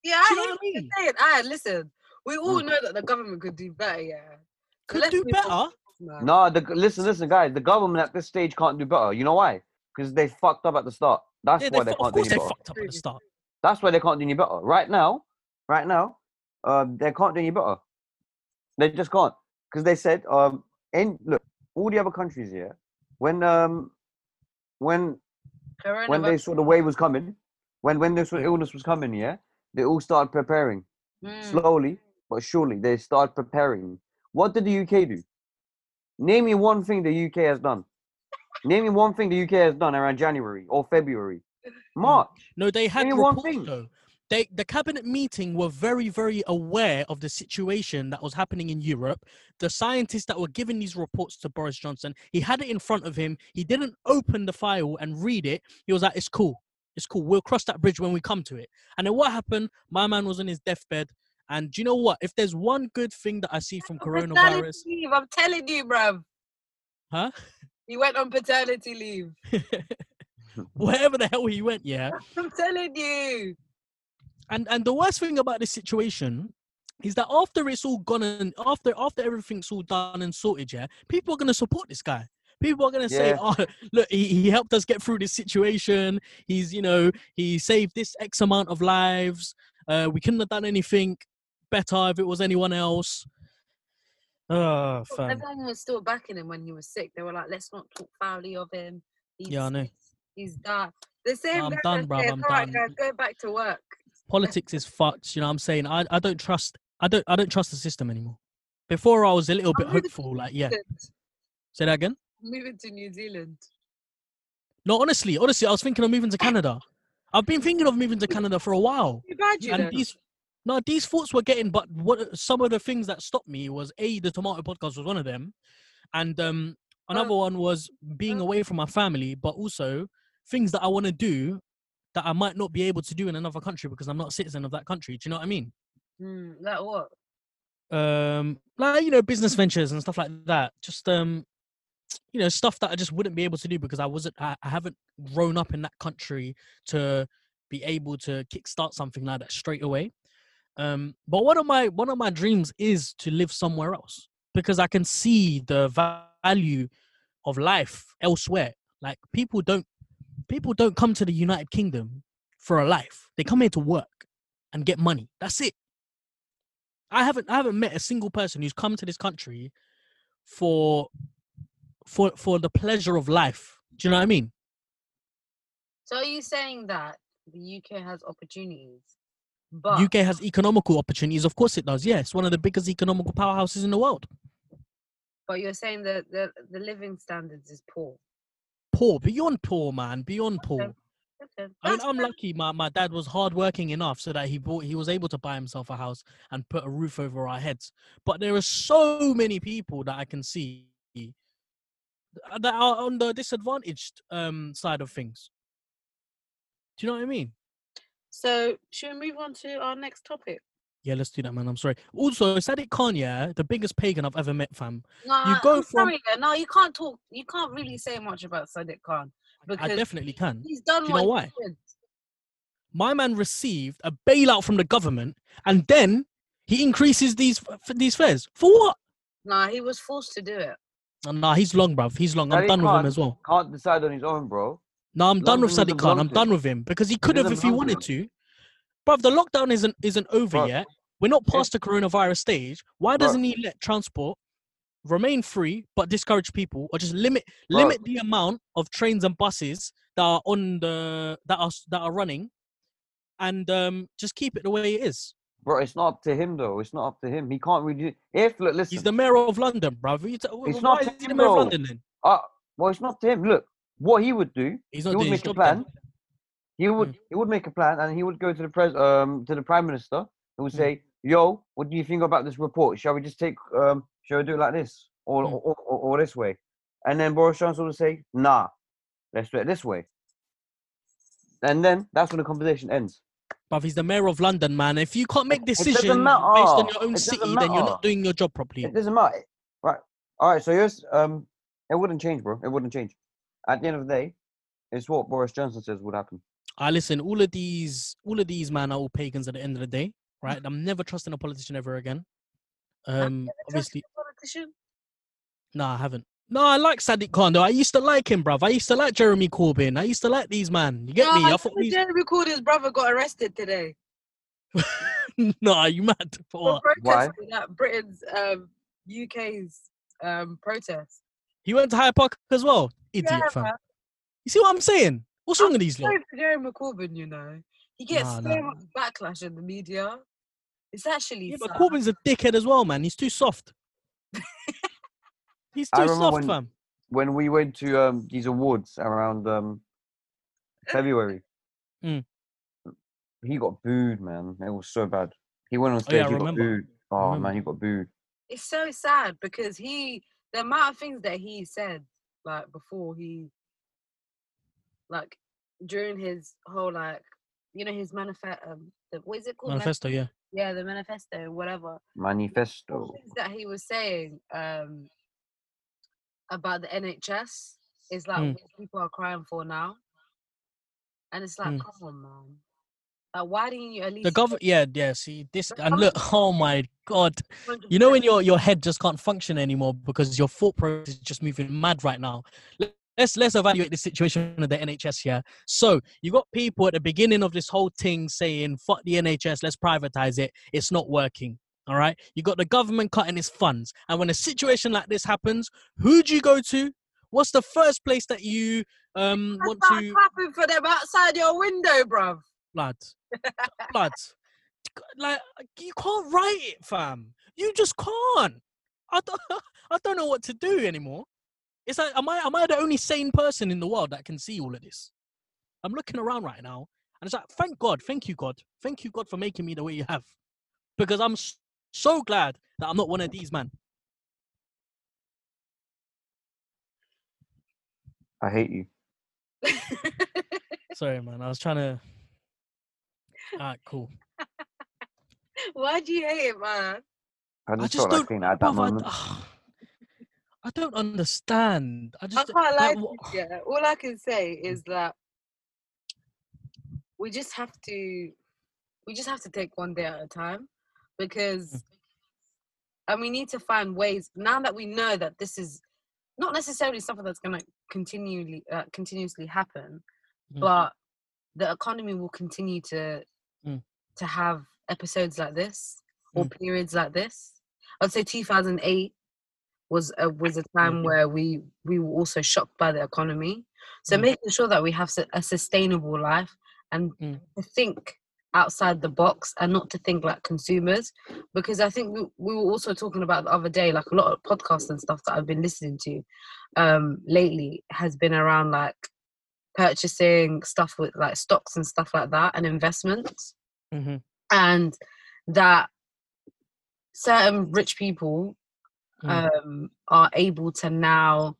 Yeah, I know hear what I you're mean? saying. Alright, listen. We all Mm. know that the government could do better. Yeah. Could let's do move on, better. man. No, the, listen, listen, guys. The government at this stage can't do better. You know why? Because they fucked up at the start. That's Yeah, why they, they can't do course any they better. fucked up at the start. That's why they can't do any better. Right now, right now, um, they can't do any better. They just can't. Because they said, um, in look, all the other countries here, when um, when when they saw the wave was coming, when when this illness was coming, yeah, they all started preparing Mm. slowly but surely. They started preparing. What did the UK do? Name me one thing the UK has done. Name me one thing the UK has done around January or February, March. No, they had me one reports thing. though. They, the cabinet meeting were very, very aware of the situation that was happening in Europe. The scientists that were giving these reports to Boris Johnson, he had it in front of him. He didn't open the file and read it. He was like, "It's cool, it's cool. We'll cross that bridge when we come to it." And then what happened? My man was on his deathbed. And do you know what? If there's one good thing that I see from coronavirus, leave. I'm telling you, bruv. huh? He went on paternity leave. Wherever the hell he went, yeah. I'm telling you. and and the worst thing about this situation is that after it's all gone and after after everything's all done and sorted, yeah, people are gonna support this guy People are gonna say, Yeah. "Oh, look, he, he helped us get through this situation. He's, you know, he saved this X amount of lives. Uh, we couldn't have done anything better if it was anyone else." Oh, fam. Everyone was still backing him when he was sick. They were like, "Let's not talk foully of him." He's, Yeah, I know. He's, he's done. The same. I'm done, that bruv, said, I'm "Alright, done." guys, Go back to work. Politics is fucked. You know what I'm saying? I, I don't trust. I don't. I don't trust the system anymore. Before I was a little bit hopeful. Like, yeah. Say that again. Moving to New Zealand. No, honestly, honestly, I was thinking of moving to Canada. I've been thinking of moving to Canada for a while. Too bad you and these no these thoughts were getting but what some of the things that stopped me was a the tomato podcast was one of them and um another one was being Oh. away from my family but also things that i want to do that i might not be able to do in another country because i'm not a citizen of that country do you know what i mean Hmm, like what? um like you know business ventures and stuff like that just um you know stuff that i just wouldn't be able to do because i wasn't i, I haven't grown up in that country to be able to kickstart something like that straight away. Um but one of my one of my dreams is to live somewhere else because i can see the value of life elsewhere. Like people don't people don't come to the united kingdom for a life. They come here to work and get money. That's it. I haven't I haven't met a single person who's come to this country for for for the pleasure of life. Do you know what I mean? So are you saying that the UK has opportunities, but UK has economical opportunities. Of course it does. Yes, one of the biggest economical powerhouses in the world. but you're saying that the the living standards is poor. Poor, beyond poor, man, beyond poor. Okay, I mean, I'm lucky. My, my dad was hardworking enough so that he bought he was able to buy himself a house and put a roof over our heads. But there are so many people that I can see that are on the disadvantaged um side of things. Do you know what I mean? So should we move on to our next topic? Yeah, let's do that, man. I'm sorry. Also, Sadiq Khan, yeah, the biggest pagan I've ever met, fam. No, go I'm from- sorry, yeah, no, you can't talk. You can't really say much about Sadiq Khan I definitely can. he's done Do you what know why? My man received a bailout from the government, and then he increases these these fares for what? Nah, he was forced to do it. Nah, he's long, bruv. He's long. I'm Sadiq done with him Khan as well. Can't decide on his own, bro. No, I'm done with London Sadiq doesn't Khan. I'm done with him because he could have doesn't if he wanted to. Bruv, the lockdown isn't isn't over Bruv. yet. We're not past the coronavirus stage. Why Bruv. doesn't he let transport remain free but discourage people, or just limit Bruv. limit the amount of trains and buses that are on the that are that are running, and um just keep it the way it is. Bro, it's not up to him though. It's not up to him. He can't really. If look, listen. He's the mayor of London. You t- It's not is he the him, mayor of. London then? Uh, well, it's not to him. Look, what he would do, He's he would make a plan. then. He would he would make a plan, and he would go to the pres um to the prime minister and would Mm. say, "Yo, what do you think about this report? Shall we just take um shall we do it like this or Mm. or, or, or this way?" And then Boris Johnson would say, "Nah, let's do it this way." And then that's when the conversation ends. Bruv, he's the mayor of London, man. If you can't make decisions based on your own It city, then you're not doing your job properly. It doesn't matter, right? All right, so yes, um, it wouldn't change, bro. It wouldn't change. At the end of the day, it's what Boris Johnson says would happen. I listen. All of these, all of these man are all pagans at the end of the day, right? I'm never trusting a politician ever again. Um, obviously, Politician? no, I haven't. No, I like Sadiq Khan though. I used to like him, bruv. I used to like Jeremy Corbyn. I used to like these man. You get me? I thought these. Jeremy Corbyn's brother got arrested today no, are you mad? For for what? Why? protesting at Britain's um, UK's um, protest. He went to Hyde Park as well. Idiot, Yeah, fam. man. You see what I'm saying? What's wrong with these lot? Jeremy Corbyn, you know. He gets Nah, so nah. much backlash in the media. It's actually Yeah, but. Corbyn's a dickhead as well, man. He's too soft. He's I too remember soft, when- fam. When we went to um these awards around um February, Mm. he got booed, man. It was so bad. He went on Oh, stage, yeah, he got booed. Oh man, he got booed. it's so sad because he the amount of things that he said like before he like during his whole like you know his manifesto um, the, what is it called Manifesto, yeah. yeah the manifesto whatever the Manifesto. things that he was saying um about the nhs is like Mm. what people are crying for now and it's like Mm. come on man Like, why didn't you at least The government, yeah, yeah. See this, The and look, oh my god, you know when your your head just can't function anymore because your thought process is just moving mad right now. Let- Let's let's evaluate the situation of the NHS here. So you got people at the beginning of this whole thing saying "fuck the NHS, let's privatize it." It's not working. All right. You got the government cutting its funds, and when a situation like this happens, who do you go to? What's the first place that you um want to clapping for them outside your window, bruv. blood? blood. Like you can't write it, fam. You just can't. I don't, I don't know what to do anymore. It's like, am I am I the only sane person in the world that can see all of this? I'm looking around right now, and it's like, thank God, thank you God, thank you God for making me the way you have, because I'm so glad that I'm not one of these man. I hate you. Sorry, man. I was trying to. Alright, cool. Why do you hate it, man? I just, I just don't. like at that bruv, I- I, don't understand. I I just can't lie. like, to you, Yeah, all I can say hmm. is that we just have to, we just have to take one day at a time, because, and we need to find ways now that we know that this is not necessarily something that's going to continually, uh, continuously happen, Mm. but the economy will continue to, Mm. to have episodes like this or periods like this. I'd say 2008 was a was a time Mhm. where we we were also shocked by the economy. So Mm. making sure that we have a sustainable life and Mm. to think outside the box and not to think like consumers, because I think we, we were also talking about the other day, like a lot of podcasts and stuff that I've been listening to um, lately has been around like purchasing stuff with like stocks and stuff like that and investments Mhm. and that certain rich people Mm. um, are able to now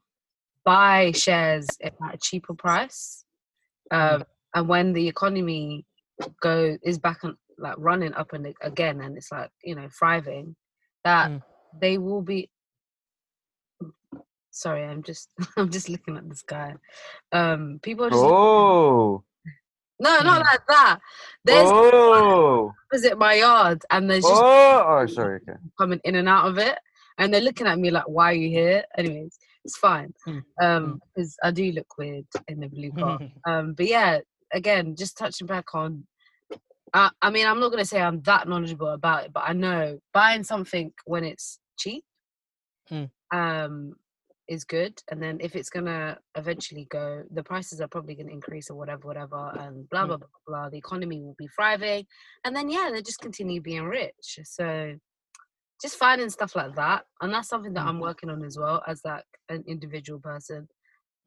buy shares at a cheaper price. Um, And when the economy go is back and like running up and again, and it's like you know thriving, that Mm. they will be. Sorry, I'm just I'm just looking at this guy. Um, people are just Oh, no, not Mhm. like that. There's oh, opposite my yard, and there's just oh, oh, sorry. Okay. coming in and out of it and they're looking at me like why are you here anyways it's fine Mm, um because i do look weird in the blue car um but yeah again just touching back on I, I mean i'm not going to say i'm that knowledgeable about it but i know buying something when it's cheap Mm. um is good and then if it's gonna eventually go the prices are probably gonna increase or whatever whatever and blah Mm. blah blah blah the economy will be thriving and then yeah they just continue being rich so just finding stuff like that and that's something that Mm. i'm working on as well as like an individual person.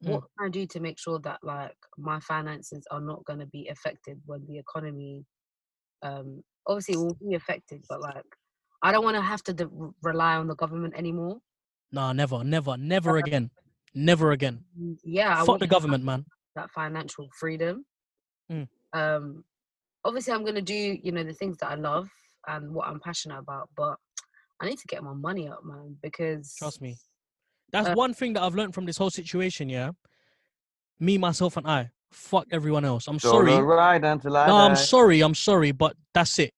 What can i do to make sure that like my finances are not going to be affected when the economy um obviously it will be affected but like i don't want to have to de- rely on the government anymore Nah, never, never, never again. Never again. Mm, yeah I Fuck want the government, man. that financial freedom Mm. um obviously i'm going to do you know the things that i love and what i'm passionate about but i need to get my money up man because Trust me. That's Uh, one thing that I've learned from this whole situation, yeah. Me, myself, and I. Fuck everyone else. I'm sorry. Solo ride until I No, I'm sorry. I'm sorry, but that's it.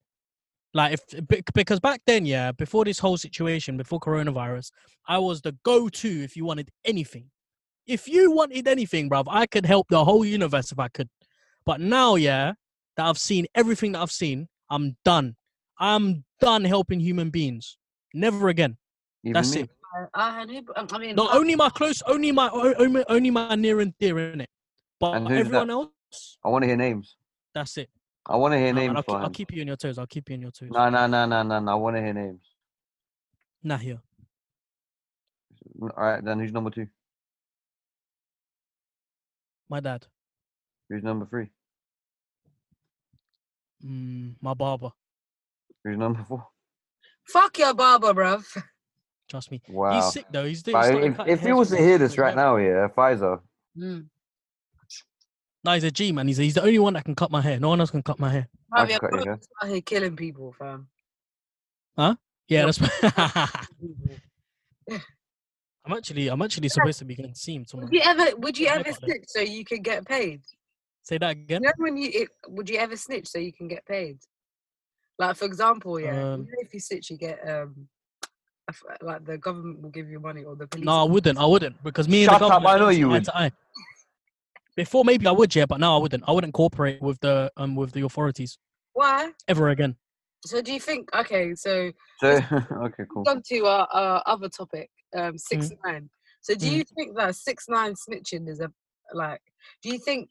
Like if because back then, yeah, before this whole situation, before coronavirus, I was the go-to if you wanted anything. If you wanted anything, bruv, I could help the whole universe if I could. But now, yeah, that I've seen everything that I've seen, I'm done. I'm done helping human beings. Never again. Even That's me. it. I, I, knew- I mean No, only my close, only my, only, only my near and dear in it. But And who's that? everyone else, I want to hear names. that's it. I want to hear Nah, man, names I'll, for keep, I'll keep you on your toes. I'll keep you on your toes. No, no, no, no, no, no. I want to hear names. Nah, here. All right, then who's number two? My dad. Who's number three? Mm, my barber. Who's number four? fuck your barber bruv Trust me. Wow. He's sick though. He's doing. If, if he was for to me. hear this right now, yeah, Pfizer, mm. No, he's a G man. He's he's the only one that can cut my hair. No one else can cut my hair. I Bruv, your cut your hair. barber's out here killing people fam Huh? Yeah, Yo. that's. People. I'm actually I'm actually supposed to be getting seen tomorrow. would you ever would you ever snitch so you could get paid Say that You again. know when you it, would you ever snitch so you can get paid? Like for example, yeah, you Um, know if you snitch, you get um, a f- like the government will give you money or the police. No, I wouldn't. I wouldn't because me Shut and the up, government I know you eye would. Before maybe I would, yeah, but now I wouldn't. I wouldn't cooperate with the um with the authorities Why? ever again. So do you think? Okay, so So okay, cool. on to our, our other topic, um, six Mm. nine. So do you think that six nine snitching is a like? Do you think?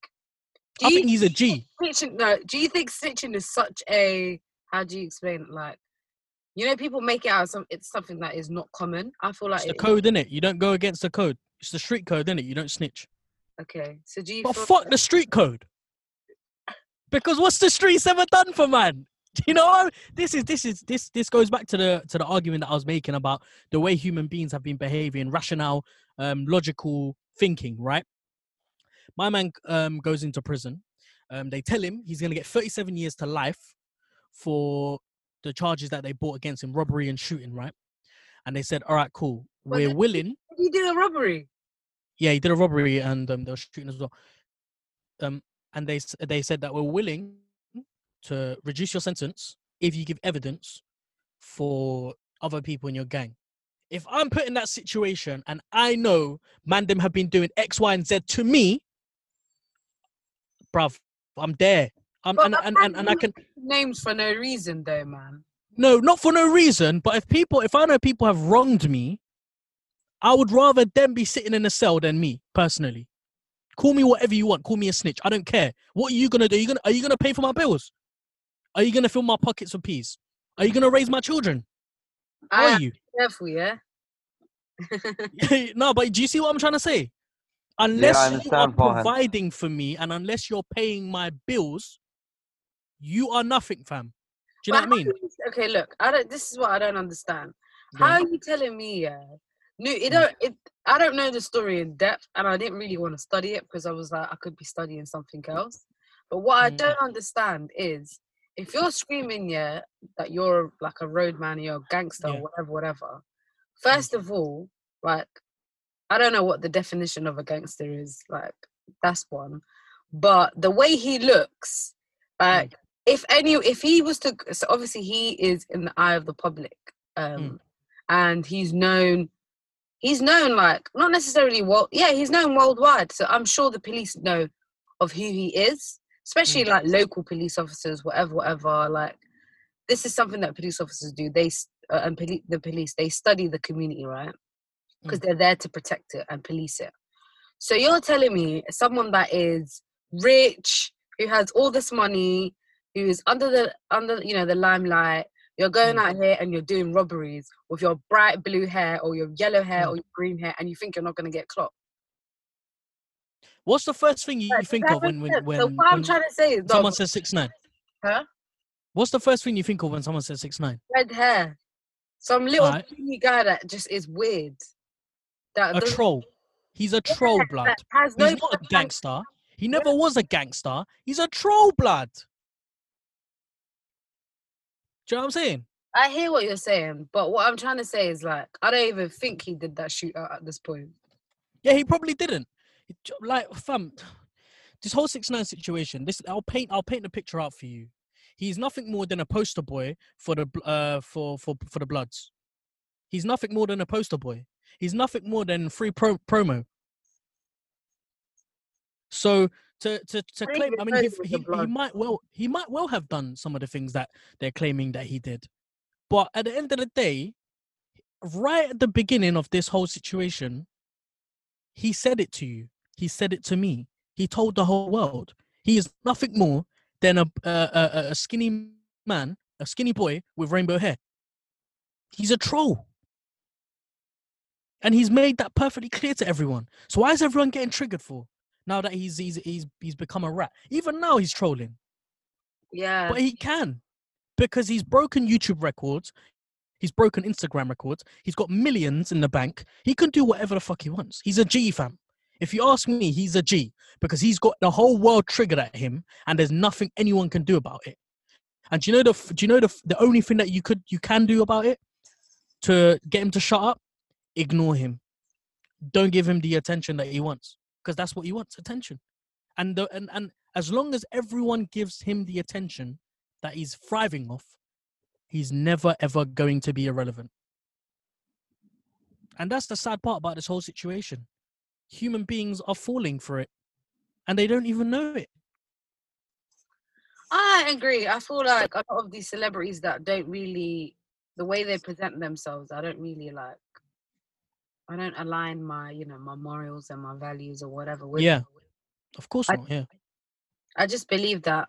Do I you think he's a G. snitching? No. Do you think snitching is such a? How do you explain it? Like, you know, people make it out some. It's something that is not common. I feel like It's the it- code, it, You don't go against the code. It's the street code, innit? You don't snitch. Okay, so do you? But fuck the street code. Because what's the streets ever done for man? Do you know what? This is this is this this goes back to the to the argument that I was making about the way human beings have been behaving, rationale, um, logical thinking, right? My man um goes into prison. Um, they tell him he's gonna get 37 years to life for the charges that they brought against him, robbery and shooting, right? And they said, All right, cool. We're willing You did a robbery. yeah, he did a robbery and um, they were shooting as well. Um, and they they said that we're willing to reduce your sentence if you give evidence for other people in your gang. If I'm put in that situation and I know Mandem have been doing X, Y, and Z to me, bruv, I'm there. Um, I'm, But and, and, and, and I can names for no reason, though, man. no, not for no reason. But if people, if I know people have wronged me, I would rather them be sitting in a cell than me personally. Call me whatever you want. Call me a snitch. I don't care. What are you gonna do? Are you gonna are you gonna pay for my bills? Are you gonna fill my pockets with peas? Are you gonna raise my children? I are you? careful, yeah. no, but do you see what I'm trying to say? Unless you are providing for me and unless you're paying my bills, you are nothing, fam. Do you know what I mean? you- Okay, look, I don't. This is what I don't understand. Go How are you telling me? Yeah, no, it Mm. don't. It. I don't know the story in depth, and I didn't really want to study it because I was like, I could be studying something else. But what I Mm. don't understand is if you're screaming, yeah, that you're like a roadman, you're a gangster, Yeah. Mm. or whatever, whatever. First of all, like, I don't know what the definition of a gangster is. Like, that's one. But the way he looks, Mm. like, if any, if he was to, so obviously he is in the eye of the public, Mm. um, and he's known. He's known like not necessarily well, yeah, he's known worldwide. So I'm sure the police know of who he is, especially like local police officers, whatever, whatever. Like this is something that police officers do. They s- uh, and poli- the police they study the community, right? Because they're there to protect it and police it. So you're telling me someone that is rich, who has all this money, who is under the under you know the limelight. You're going Mm. out here and you're doing robberies with your bright blue hair or your yellow hair Mm. or your green hair, and you think you're not going to get clocked. What's the first thing you Does think of when when, when, so what I'm trying to say is, someone dog, says six nine? huh? What's the first thing you think of when someone says six nine? red hair, some little puny guy that just is weird. That A troll. He's a troll blood. has no He's not a gangster. He never was a gangster. He's a troll blood. Do you know what I'm saying? I hear what you're saying, but what I'm trying to say is like I don't even think he did that shootout at this point. Yeah, he probably didn't. Like, fam, this whole six nine situation. This I'll paint. I'll paint the picture out for you. He's nothing more than a poster boy for the uh for for for the Bloods. He's nothing more than a poster boy. He's nothing more than free pro- promo. So to to to I claim, I mean, he, he he a he Blood. might well he might well have done some of the things that they're claiming that he did, but at the end of the day, right at the beginning of this whole situation, he said it to you. He said it to me. He told the whole world. He is nothing more than a, a, a- a skinny man, a skinny boy with rainbow hair. He's a troll. And he's made that perfectly clear to everyone. So why is everyone getting triggered for? Now that he's he's he's he's become a rat. Even now he's trolling. Yeah, But he can. Because he's broken YouTube records. He's broken Instagram records. He's got millions in the bank. He can do whatever the fuck he wants. He's a G fam. If you ask me, he's a G because he's got the whole world triggered at him, and there's nothing anyone can do about it. And do you know the do you know the the only thing that you could you can do about it to get him to shut up? Ignore him. Don't give him the attention that he wants because that's what he wants attention. And the, and and as long as everyone gives him the attention that he's thriving off, he's never ever going to be irrelevant. And that's the sad part about this whole situation. Human beings are falling for it and they don't even know it. I agree. I feel like a lot of these celebrities that don't really the way they present themselves, I don't really like I don't align my, you know, my morals and my values or whatever with Yeah. Of course I- not. Yeah. I just believe that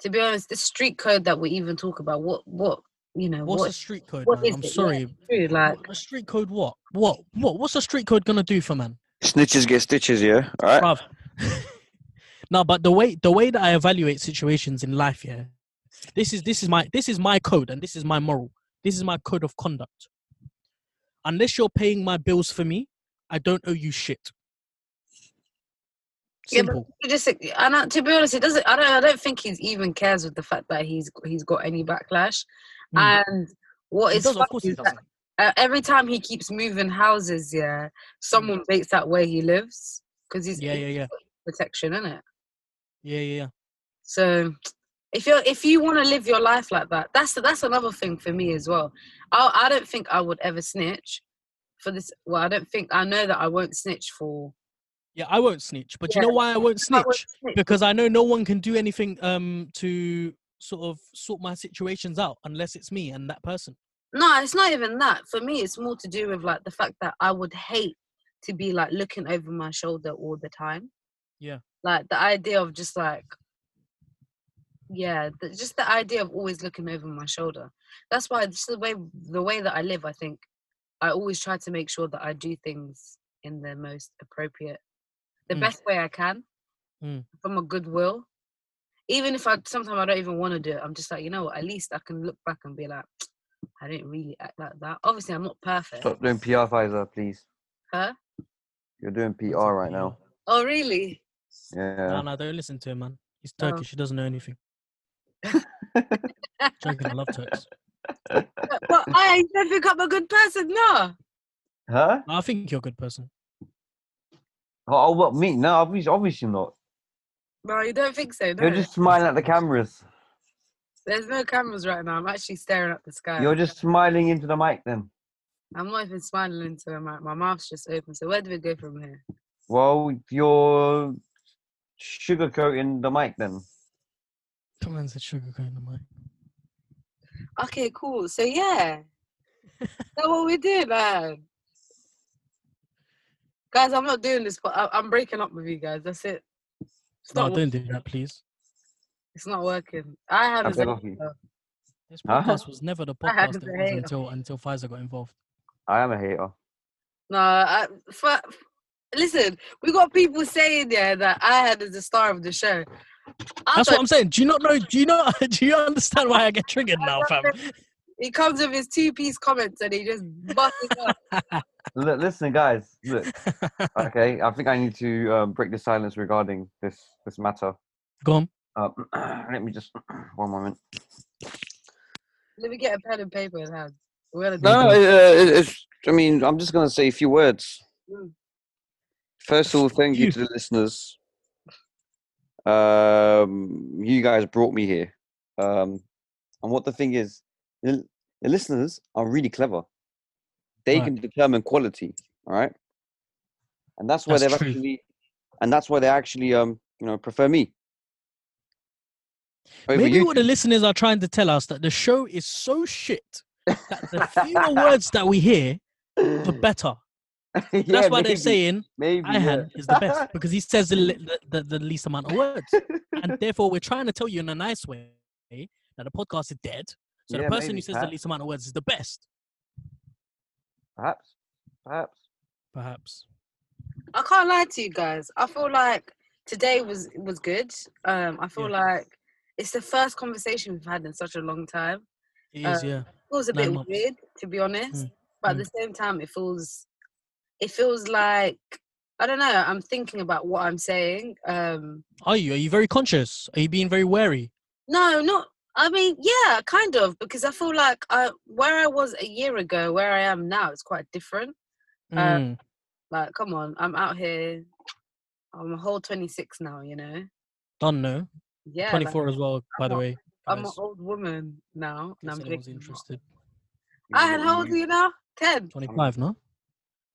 to be honest, the street code that we even talk about, what what you know, What's what a street code, what man? I'm it? Yeah, sorry. true, like What- a street code what? What? What? What's a street code gonna do for man? Snitches get stitches, yeah. All right. Bruv. no, but the way the way that I evaluate situations in life, yeah, this is this is my this is my code and this is my moral. This is my code of conduct. Unless you're paying my bills for me, I don't owe you shit. Yeah, but Simple. you just and I, to be honest, it doesn't. I don't. I don't think he's even cares with the fact that he's he's got any backlash. Mm. And what He is does, of funny course he is that, uh, every time he keeps moving houses, yeah, someone bakes out where he lives because he's Yeah, yeah, yeah, protection, isn't it? yeah, yeah, yeah. So if you if you want to live your life like that, that's that's another thing for me as well. I I don't think I would ever snitch for this. Well, I don't think I know that I won't snitch for. Yeah, I won't snitch. But Yeah, you know why I won't I won't snitch? snitch Because I know no one can do anything um to sort of sort my situations out unless it's me and that person. No, it's not even that. For me, it's more to do with like the fact that I would hate to be like looking over my shoulder all the time. Yeah. Like the idea of just like, yeah, the, just the idea of always looking over my shoulder. That's why just the way the way that I live. I think I always try to make sure that I do things in the most appropriate, the Mm. best way I can, Mm. from a goodwill. Even if I sometimes I don't even want to do it, I'm just like, you know what? At least I can look back and be like, I didn't really act like that. Obviously, I'm not perfect. Stop doing PR, Pfizer, please. Huh? You're doing PR right now. Oh, really? Yeah. No, no, don't listen to him, man. He's Oh. Turkish. He doesn't know anything. Joking. I love Turks. But, but I don't think I'm a good person, no. Huh? No, I think you're a good person. Oh, oh what me? No, obviously, obviously not. No, you don't think so, no. You're just smiling at the cameras. There's no cameras right now. I'm actually staring at the sky. You're just smiling into the mic. Then, I'm not even smiling into the mic. My mouth's just open. So where do we go from here? well, you're sugarcoating the mic. Then, Come on, said sugar going the mic. Okay, cool. So yeah, that's what we do, man. Guys, I'm not doing this, but I- I'm breaking up with you guys. That's it. It's No, not. don't working. do that, please. It's not working. I had I a beg of you. This Huh? podcast was never the I had podcast to it was hate until until Pfizer got involved. I am a hater. No, I, for, listen, we got people saying there that I had as the star of the show. I That's thought what I'm saying. Do you not know? Do you not? Do you understand why I get triggered now, fam? he comes with his two piece comments and he just busts it up. Look, listen, guys. Look, okay. I think I need to um, break the silence regarding this this matter. Go on. Uh, let me just one moment. Let me get a pen and paper in hand. We're gonna No, this. uh, it- it's, I mean, I'm just gonna say a few words. Mm. First of all, thank you You. to the listeners. Um, you guys brought me here. Um, and what the thing is, the, the listeners are really clever. They Right. can determine quality, all right? And that's why That's they've true. actually, and that's why they actually, um, you know, prefer me. Maybe what the listeners are trying to tell us that the show is so shit that the fewer words that we hear, the better. Yeah, That's why they're saying maybe, yeah. Ihan is the best because he says the, the, the, the least amount of words. And therefore, we're trying to tell you in a nice way that the podcast is dead. So Yeah, the person maybe, who says the least amount of words is the best, Perhaps, perhaps. perhaps. I can't lie to you guys. I feel like today was was good. Um, I feel Yeah. like it's the first conversation we've had in such a long time. It is, Uh, yeah. It feels a Nine bit months. weird, to be honest. Mm, But at mm. the same time, it feels it feels like I don't know. I'm thinking about what I'm saying. Um, Are you? Are you very conscious? Are you being very wary? no, not. I mean, yeah, kind of, because I feel like I, where I was a year ago, where I am now, is quite different. Uh, Mm, Like, come on, I'm out here I'm a whole 26 now, you know. Done no. Yeah, like, 24 as well, by the not- way. I'm an old woman now, and I'm case interested. I had how old are you now? 10. 25, no?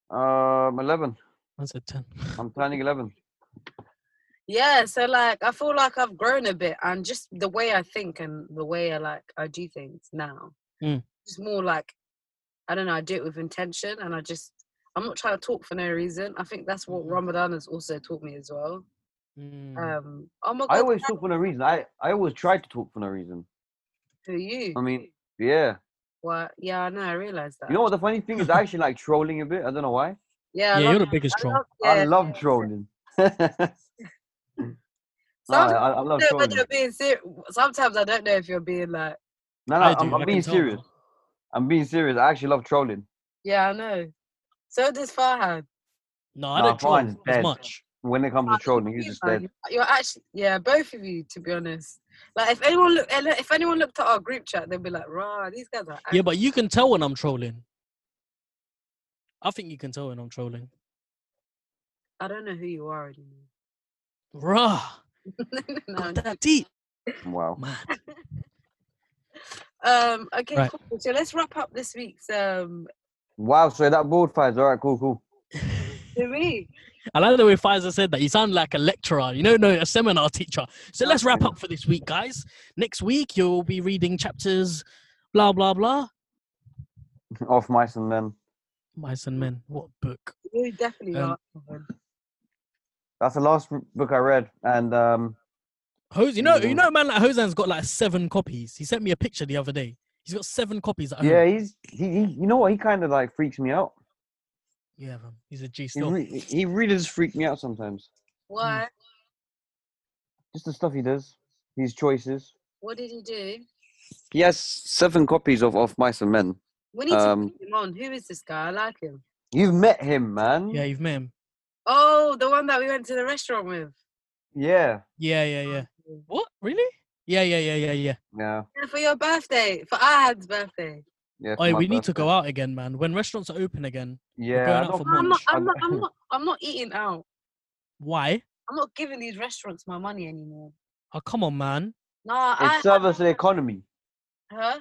Um, 11. I said 10. I'm turning 11. Yeah, so like I feel like I've grown a bit, and just the way I think and the way I like I do things now, Mm. it's more like I don't know. I do it with intention, and I just I'm not trying to talk for no reason. I think that's what Mhm. Ramadan has also taught me as well. Mm. Um, oh my I always talk for no reason. I, I always try to talk for no reason. who you? I mean, yeah. What? Yeah, I know. I realized that. You know what the funny thing is? I actually like trolling a bit. I don't know why. Yeah, I yeah, love, you're the biggest I troll. love, I love yeah. trolling. no, I, Sometimes I I I love don't know trolling. you're being serious. Sometimes I don't know if you're being like, No, no, I I'm, I I'm can being serious. man. I'm being serious. I actually love trolling. yeah, I know. So does Farhad. No, I Nah, don't troll as much. When it comes to trolling, he's You, just dead. You're actually, yeah, both of you, to be honest. Like, if anyone look, if anyone looked at our group chat, they'd be like, "Rah, these guys are." Yeah, but you can tell when I'm trolling. I think you can tell when I'm trolling. I don't know who you are anymore. Rah, No, got that deep, Wow. man. um. Okay. Right. Cool. So let's wrap up this week's um. Wow. So that board fight is all right. Cool, cool. To me, I like the way Pfizer said that. You sound like a lecturer, you know, no, a seminar teacher. So let's wrap up for this week, guys. Next week, you'll be reading chapters, blah, blah, blah. Off mice and men. Mice and Men. What book? you definitely Um, are. That's the last book I read, and um, Hose, you know, you know, a man like Hosan's got like seven copies. He sent me a picture the other day. He's got seven copies at home. yeah, he's he, he. You know what? He kind of like freaks me out. Yeah, man. He's a G He, still. re- he really does freak me out sometimes. Why? Just the stuff he does, his choices. What did he do? He has seven copies of Of Mice and Men. We need Um, to put him on. Who is this guy? I like him. You've met him, man. Yeah, you've met him. Oh, the one that we went to the restaurant with. Yeah. Yeah, yeah, yeah. What? Really? Yeah, yeah, yeah, yeah, yeah. Yeah. Yeah, for your birthday, for Ahad's birthday. Yeah. for Oh, my we need to go out again, man. When restaurants are open again. Yeah. going out for I'm, not, I'm not, I'm not, I'm not eating out. Why? I'm not giving these restaurants my money anymore. Oh, come on, man. Nah, I, It's service to the economy. huh?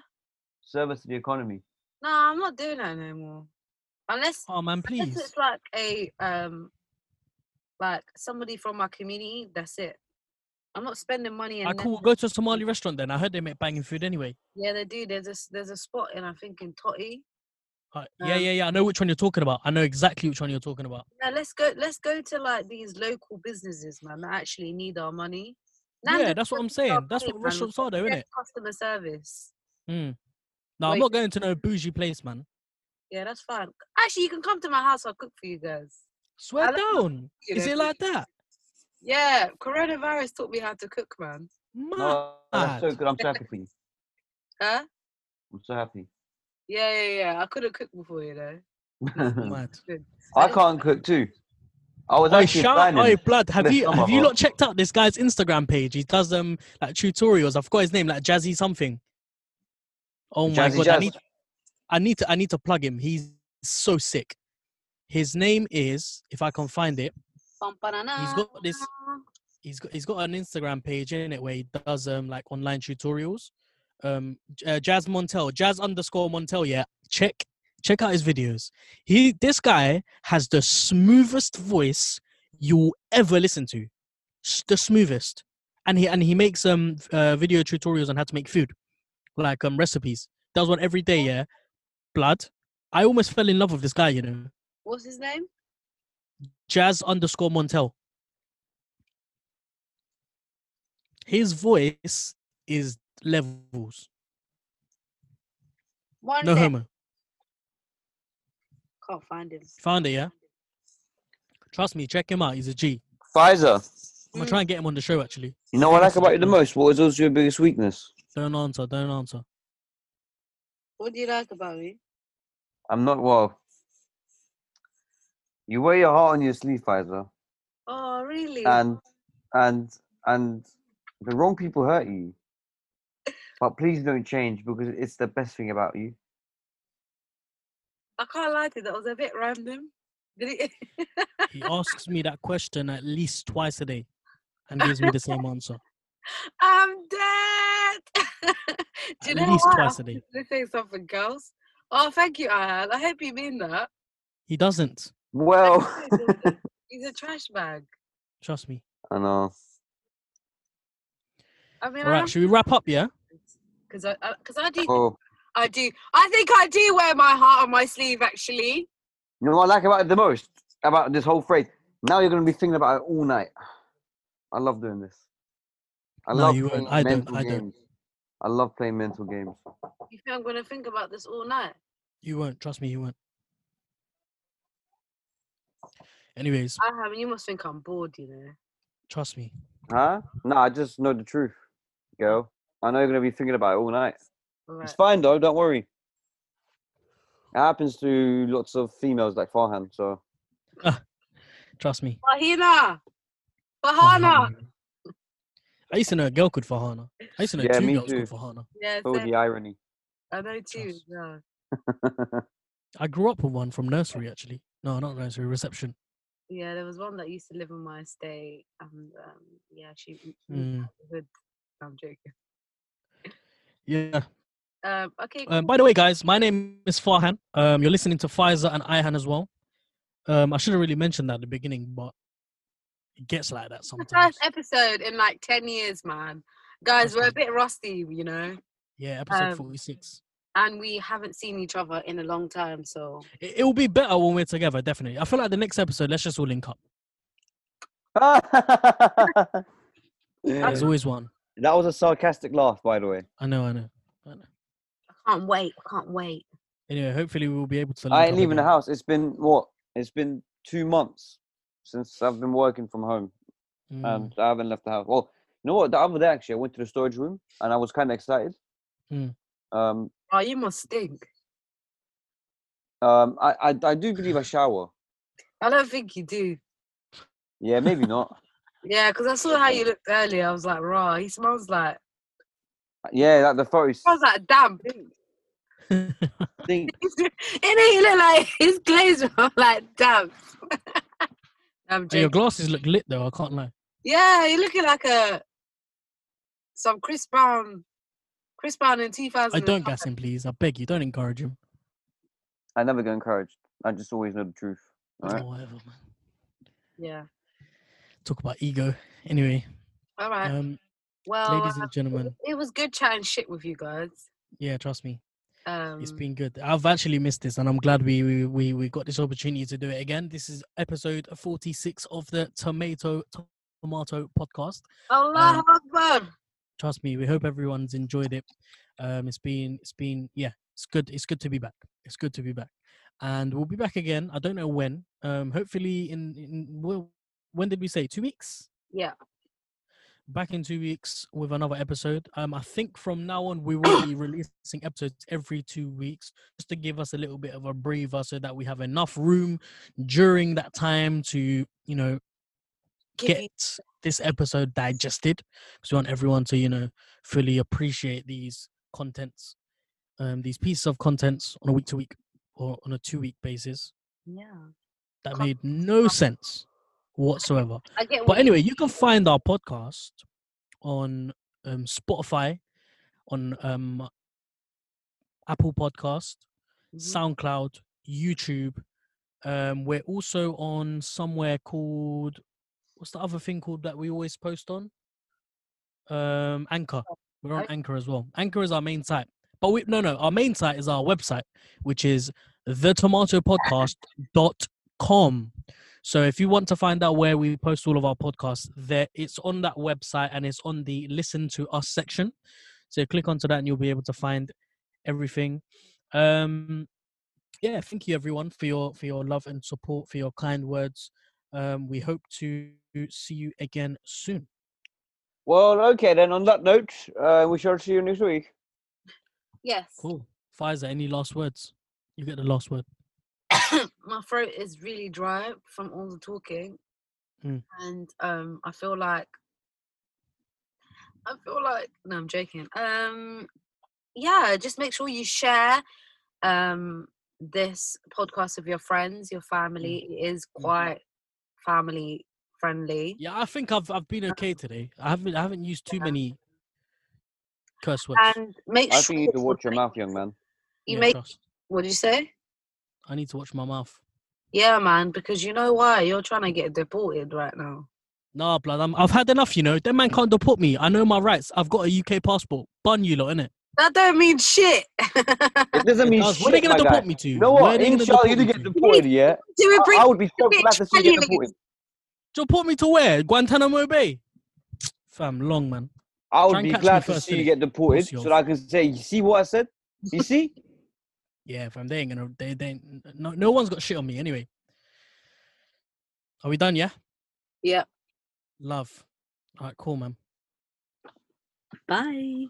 Service to the economy. Nah, I'm not doing that no more. Unless, Oh, man, please. unless please. it's like a um, like somebody from my community. That's it. I'm not spending money. I cool. Go to a Somali restaurant then. I heard they make banging food anyway. Yeah, they do. There's a there's a spot in I think in Totty. Uh, yeah, Um, yeah, yeah. I know which one you're talking about. I know exactly which one you're talking about. Yeah, let's go. Let's go to like these local businesses, man, that actually need our money. yeah, that's what I'm doesn't need our saying. That's what man. restaurants are, though, Best innit? Customer service. Mm. No, I'm not going to no bougie place, man. Yeah, that's fine. Actually, you can come to my house. I'll cook for you guys. Swear like down. Is it like that? Yeah, coronavirus taught me how to cook, man. Man. No, that's so good. I'm so happy for you. Huh? I'm so happy. Yeah, yeah, yeah. I couldn't cook before, you know. Mad. I can't cook too. I was Oi, actually shout, planning. oi, blood. Have you have you not checked out this guy's Instagram page? He does um like tutorials. I forgot his name, like Jazzy something. Oh my Jazzy god, I need I need to I need to plug him. He's so sick. His name is, if I can find it, He's got this- he's got he's got an Instagram page in it where he does um like online tutorials. Um, uh, Jazz Montel, Jazz underscore Montel. Yeah, check check out his videos. He this guy has the smoothest voice you'll ever listen to, the smoothest. And he and he makes um uh, video tutorials on how to make food, like um recipes. Does one every day. Yeah, blood. I almost fell in love with this guy. You know, What's his name? Jazz underscore Montel. His voice is levels. One No day. homo. Can't find him. Found it, yeah? Trust me, check him out. He's a G. Pfizer. I'm gonna try and get him on the show actually. You know what I like about you the most? What is also your biggest weakness? Don't answer, don't answer. What do you like about me? I'm not well. You wear your heart on your sleeve, Pfizer, Oh, really? and and and the wrong people hurt you. But please don't change because it's the best thing about you. I can't lie to you. That was a bit random. Did he? He asks me that question at least twice a day and gives me the same answer. I'm dead. Do you At know least what? twice a day. Let's say something else. Oh, thank you, Ahan. I hope you mean that. He doesn't. Well, He's a trash bag. Trust me. I know. I mean, All right, should we wrap up? Yeah. Because I, uh, because I, do, Oh, I do, I think I do wear my heart on my sleeve. Actually, you know what I like about it the most about this whole phrase. Now you're gonna be thinking about it all night. I love doing this. I No, love you playing won't. I don't, mental I don't. I love playing mental games. you think I'm gonna think about this all night? You won't. Trust me, you won't. Anyways, I have. You must think I'm bored. You know. trust me. Huh? No, I just know the truth, girl. I know you're gonna be thinking about it all night. All It's fine though. Don't worry. It happens to lots of females like Farhan. So Trust me. Fahina, Fahana. I used to know a girl called Fahana. I used to know Yeah, two me girls too. called Fahana. Yeah, oh, the irony. I know too. Yeah. I grew up with one from nursery, actually. No, not nursery, reception. Yeah, there was one that used to live on my estate, and um, yeah, she. Mm. would- I'm joking. Yeah. Um, okay. Um, by the way, guys, my name is Farhan. Um, you're listening to Pfizer and Ihan as well. Um, I should have really mentioned that at the beginning, but it gets like that the sometimes. first episode in like 10 years, man. Guys, we're a bit rusty, you know, Yeah, episode um, 46. And we haven't seen each other in a long time. So, It, it will be better when we're together, definitely. I feel like the next episode, let's just all link up. There's always one. that was a sarcastic laugh, by the way. I know, I know. I know. I can't wait. I can't wait. Anyway, hopefully we'll be able to. Link I ain't up leaving the house. It's been what? It's been two months since I've been working from home, Mm, and I haven't left the house. Well, you know what? The other day, actually, I went to the storage room, and I was kind of excited. Mm. Um, Oh, you must stink. um, I, I, I do believe I shower. I don't think you do. Yeah, maybe not. Yeah, because I saw how you looked earlier. I was like, raw. He smells like Yeah, that the photos. smells like damp. Think, and he look like his glaze was like damp. I'm Hey, your glasses look lit though. I can't lie. Yeah, you're looking like a some Chris Brown. Chris Brown in 2000. I don't gas him, please. I beg you, don't encourage him. I never get encouraged. I just always know the truth. Oh, Alright. whatever, man. Yeah. Talk about ego. Anyway, All right. um, well, ladies and gentlemen, it was good chatting shit with you guys. yeah, trust me, Um, it's been good. I've actually missed this, and I'm glad we we we, we got this opportunity to do it again. This is episode 46 of the Tomato Tomato Podcast. Allah um, Akbar. Trust me, we hope everyone's enjoyed it. Um, it's been it's been yeah, it's good. It's good to be back. It's good to be back, and we'll be back again. I don't know when. Um, hopefully in in well, when did we say two weeks? Yeah. back in two weeks with another episode. Um, I think from now on we will be releasing episodes every two weeks, just to give us a little bit of a breather, so that we have enough room during that time to, you know, get this episode digested. Because we want everyone to, you know, fully appreciate these contents, um, these pieces of contents on a week to week or on a two week basis. yeah. That made no sense whatsoever. But anyway, you can find our podcast on um, Spotify, on um, Apple Podcast, Mhm. SoundCloud, YouTube. Um, we're also on somewhere called what's the other thing called that we always post on? Um, Anchor. We're on Anchor as well. Anchor is our main site, but we no no our main site is our website, which is thetomatopodcast.com. So if you want to find out where we post all of our podcasts, there it's on that website and it's on the listen to us section. So click onto that and you'll be able to find everything. Um yeah, thank you everyone for your for your love and support, for your kind words. Um we hope to see you again soon. Well, okay then. On that note, uh, we shall see you next week. yes. Cool. Pfizer, any last words? You get the last word. my throat is really dry from all the talking Mm. and um i feel like i feel like no i'm joking um yeah just make sure you share um this podcast with your friends, your family. It is Mhm. quite family friendly. Yeah, I think I've I've been okay um, today. I haven't I haven't used too many curse words. And make I sure think you need to watch your mouth, young man. You Yeah, make trust. what did you say? I need to watch my mouth. Yeah, man, because you know why? You're trying to get deported right now. Nah, blood. I'm, I've had enough. You know, that man can't deport me. I know my rights. I've got a UK passport. Bun you lot, innit? That don't mean shit. It doesn't mean Does- shit, Where they gonna deport guy. me to? You know Where what? they Inshallah, you deport do get to? deported, yeah? Do I, I would be so glad to see you get anyways. deported. Deport me to where? Guantanamo Bay. Fam, long man. I would be glad to see you get deported so that I can say, you see what I said? You see? Yeah, fam. They ain't gonna. They they. No, no one's got shit on me anyway. Are we done? Yeah. Yep. Love. All right. Cool, man. Bye.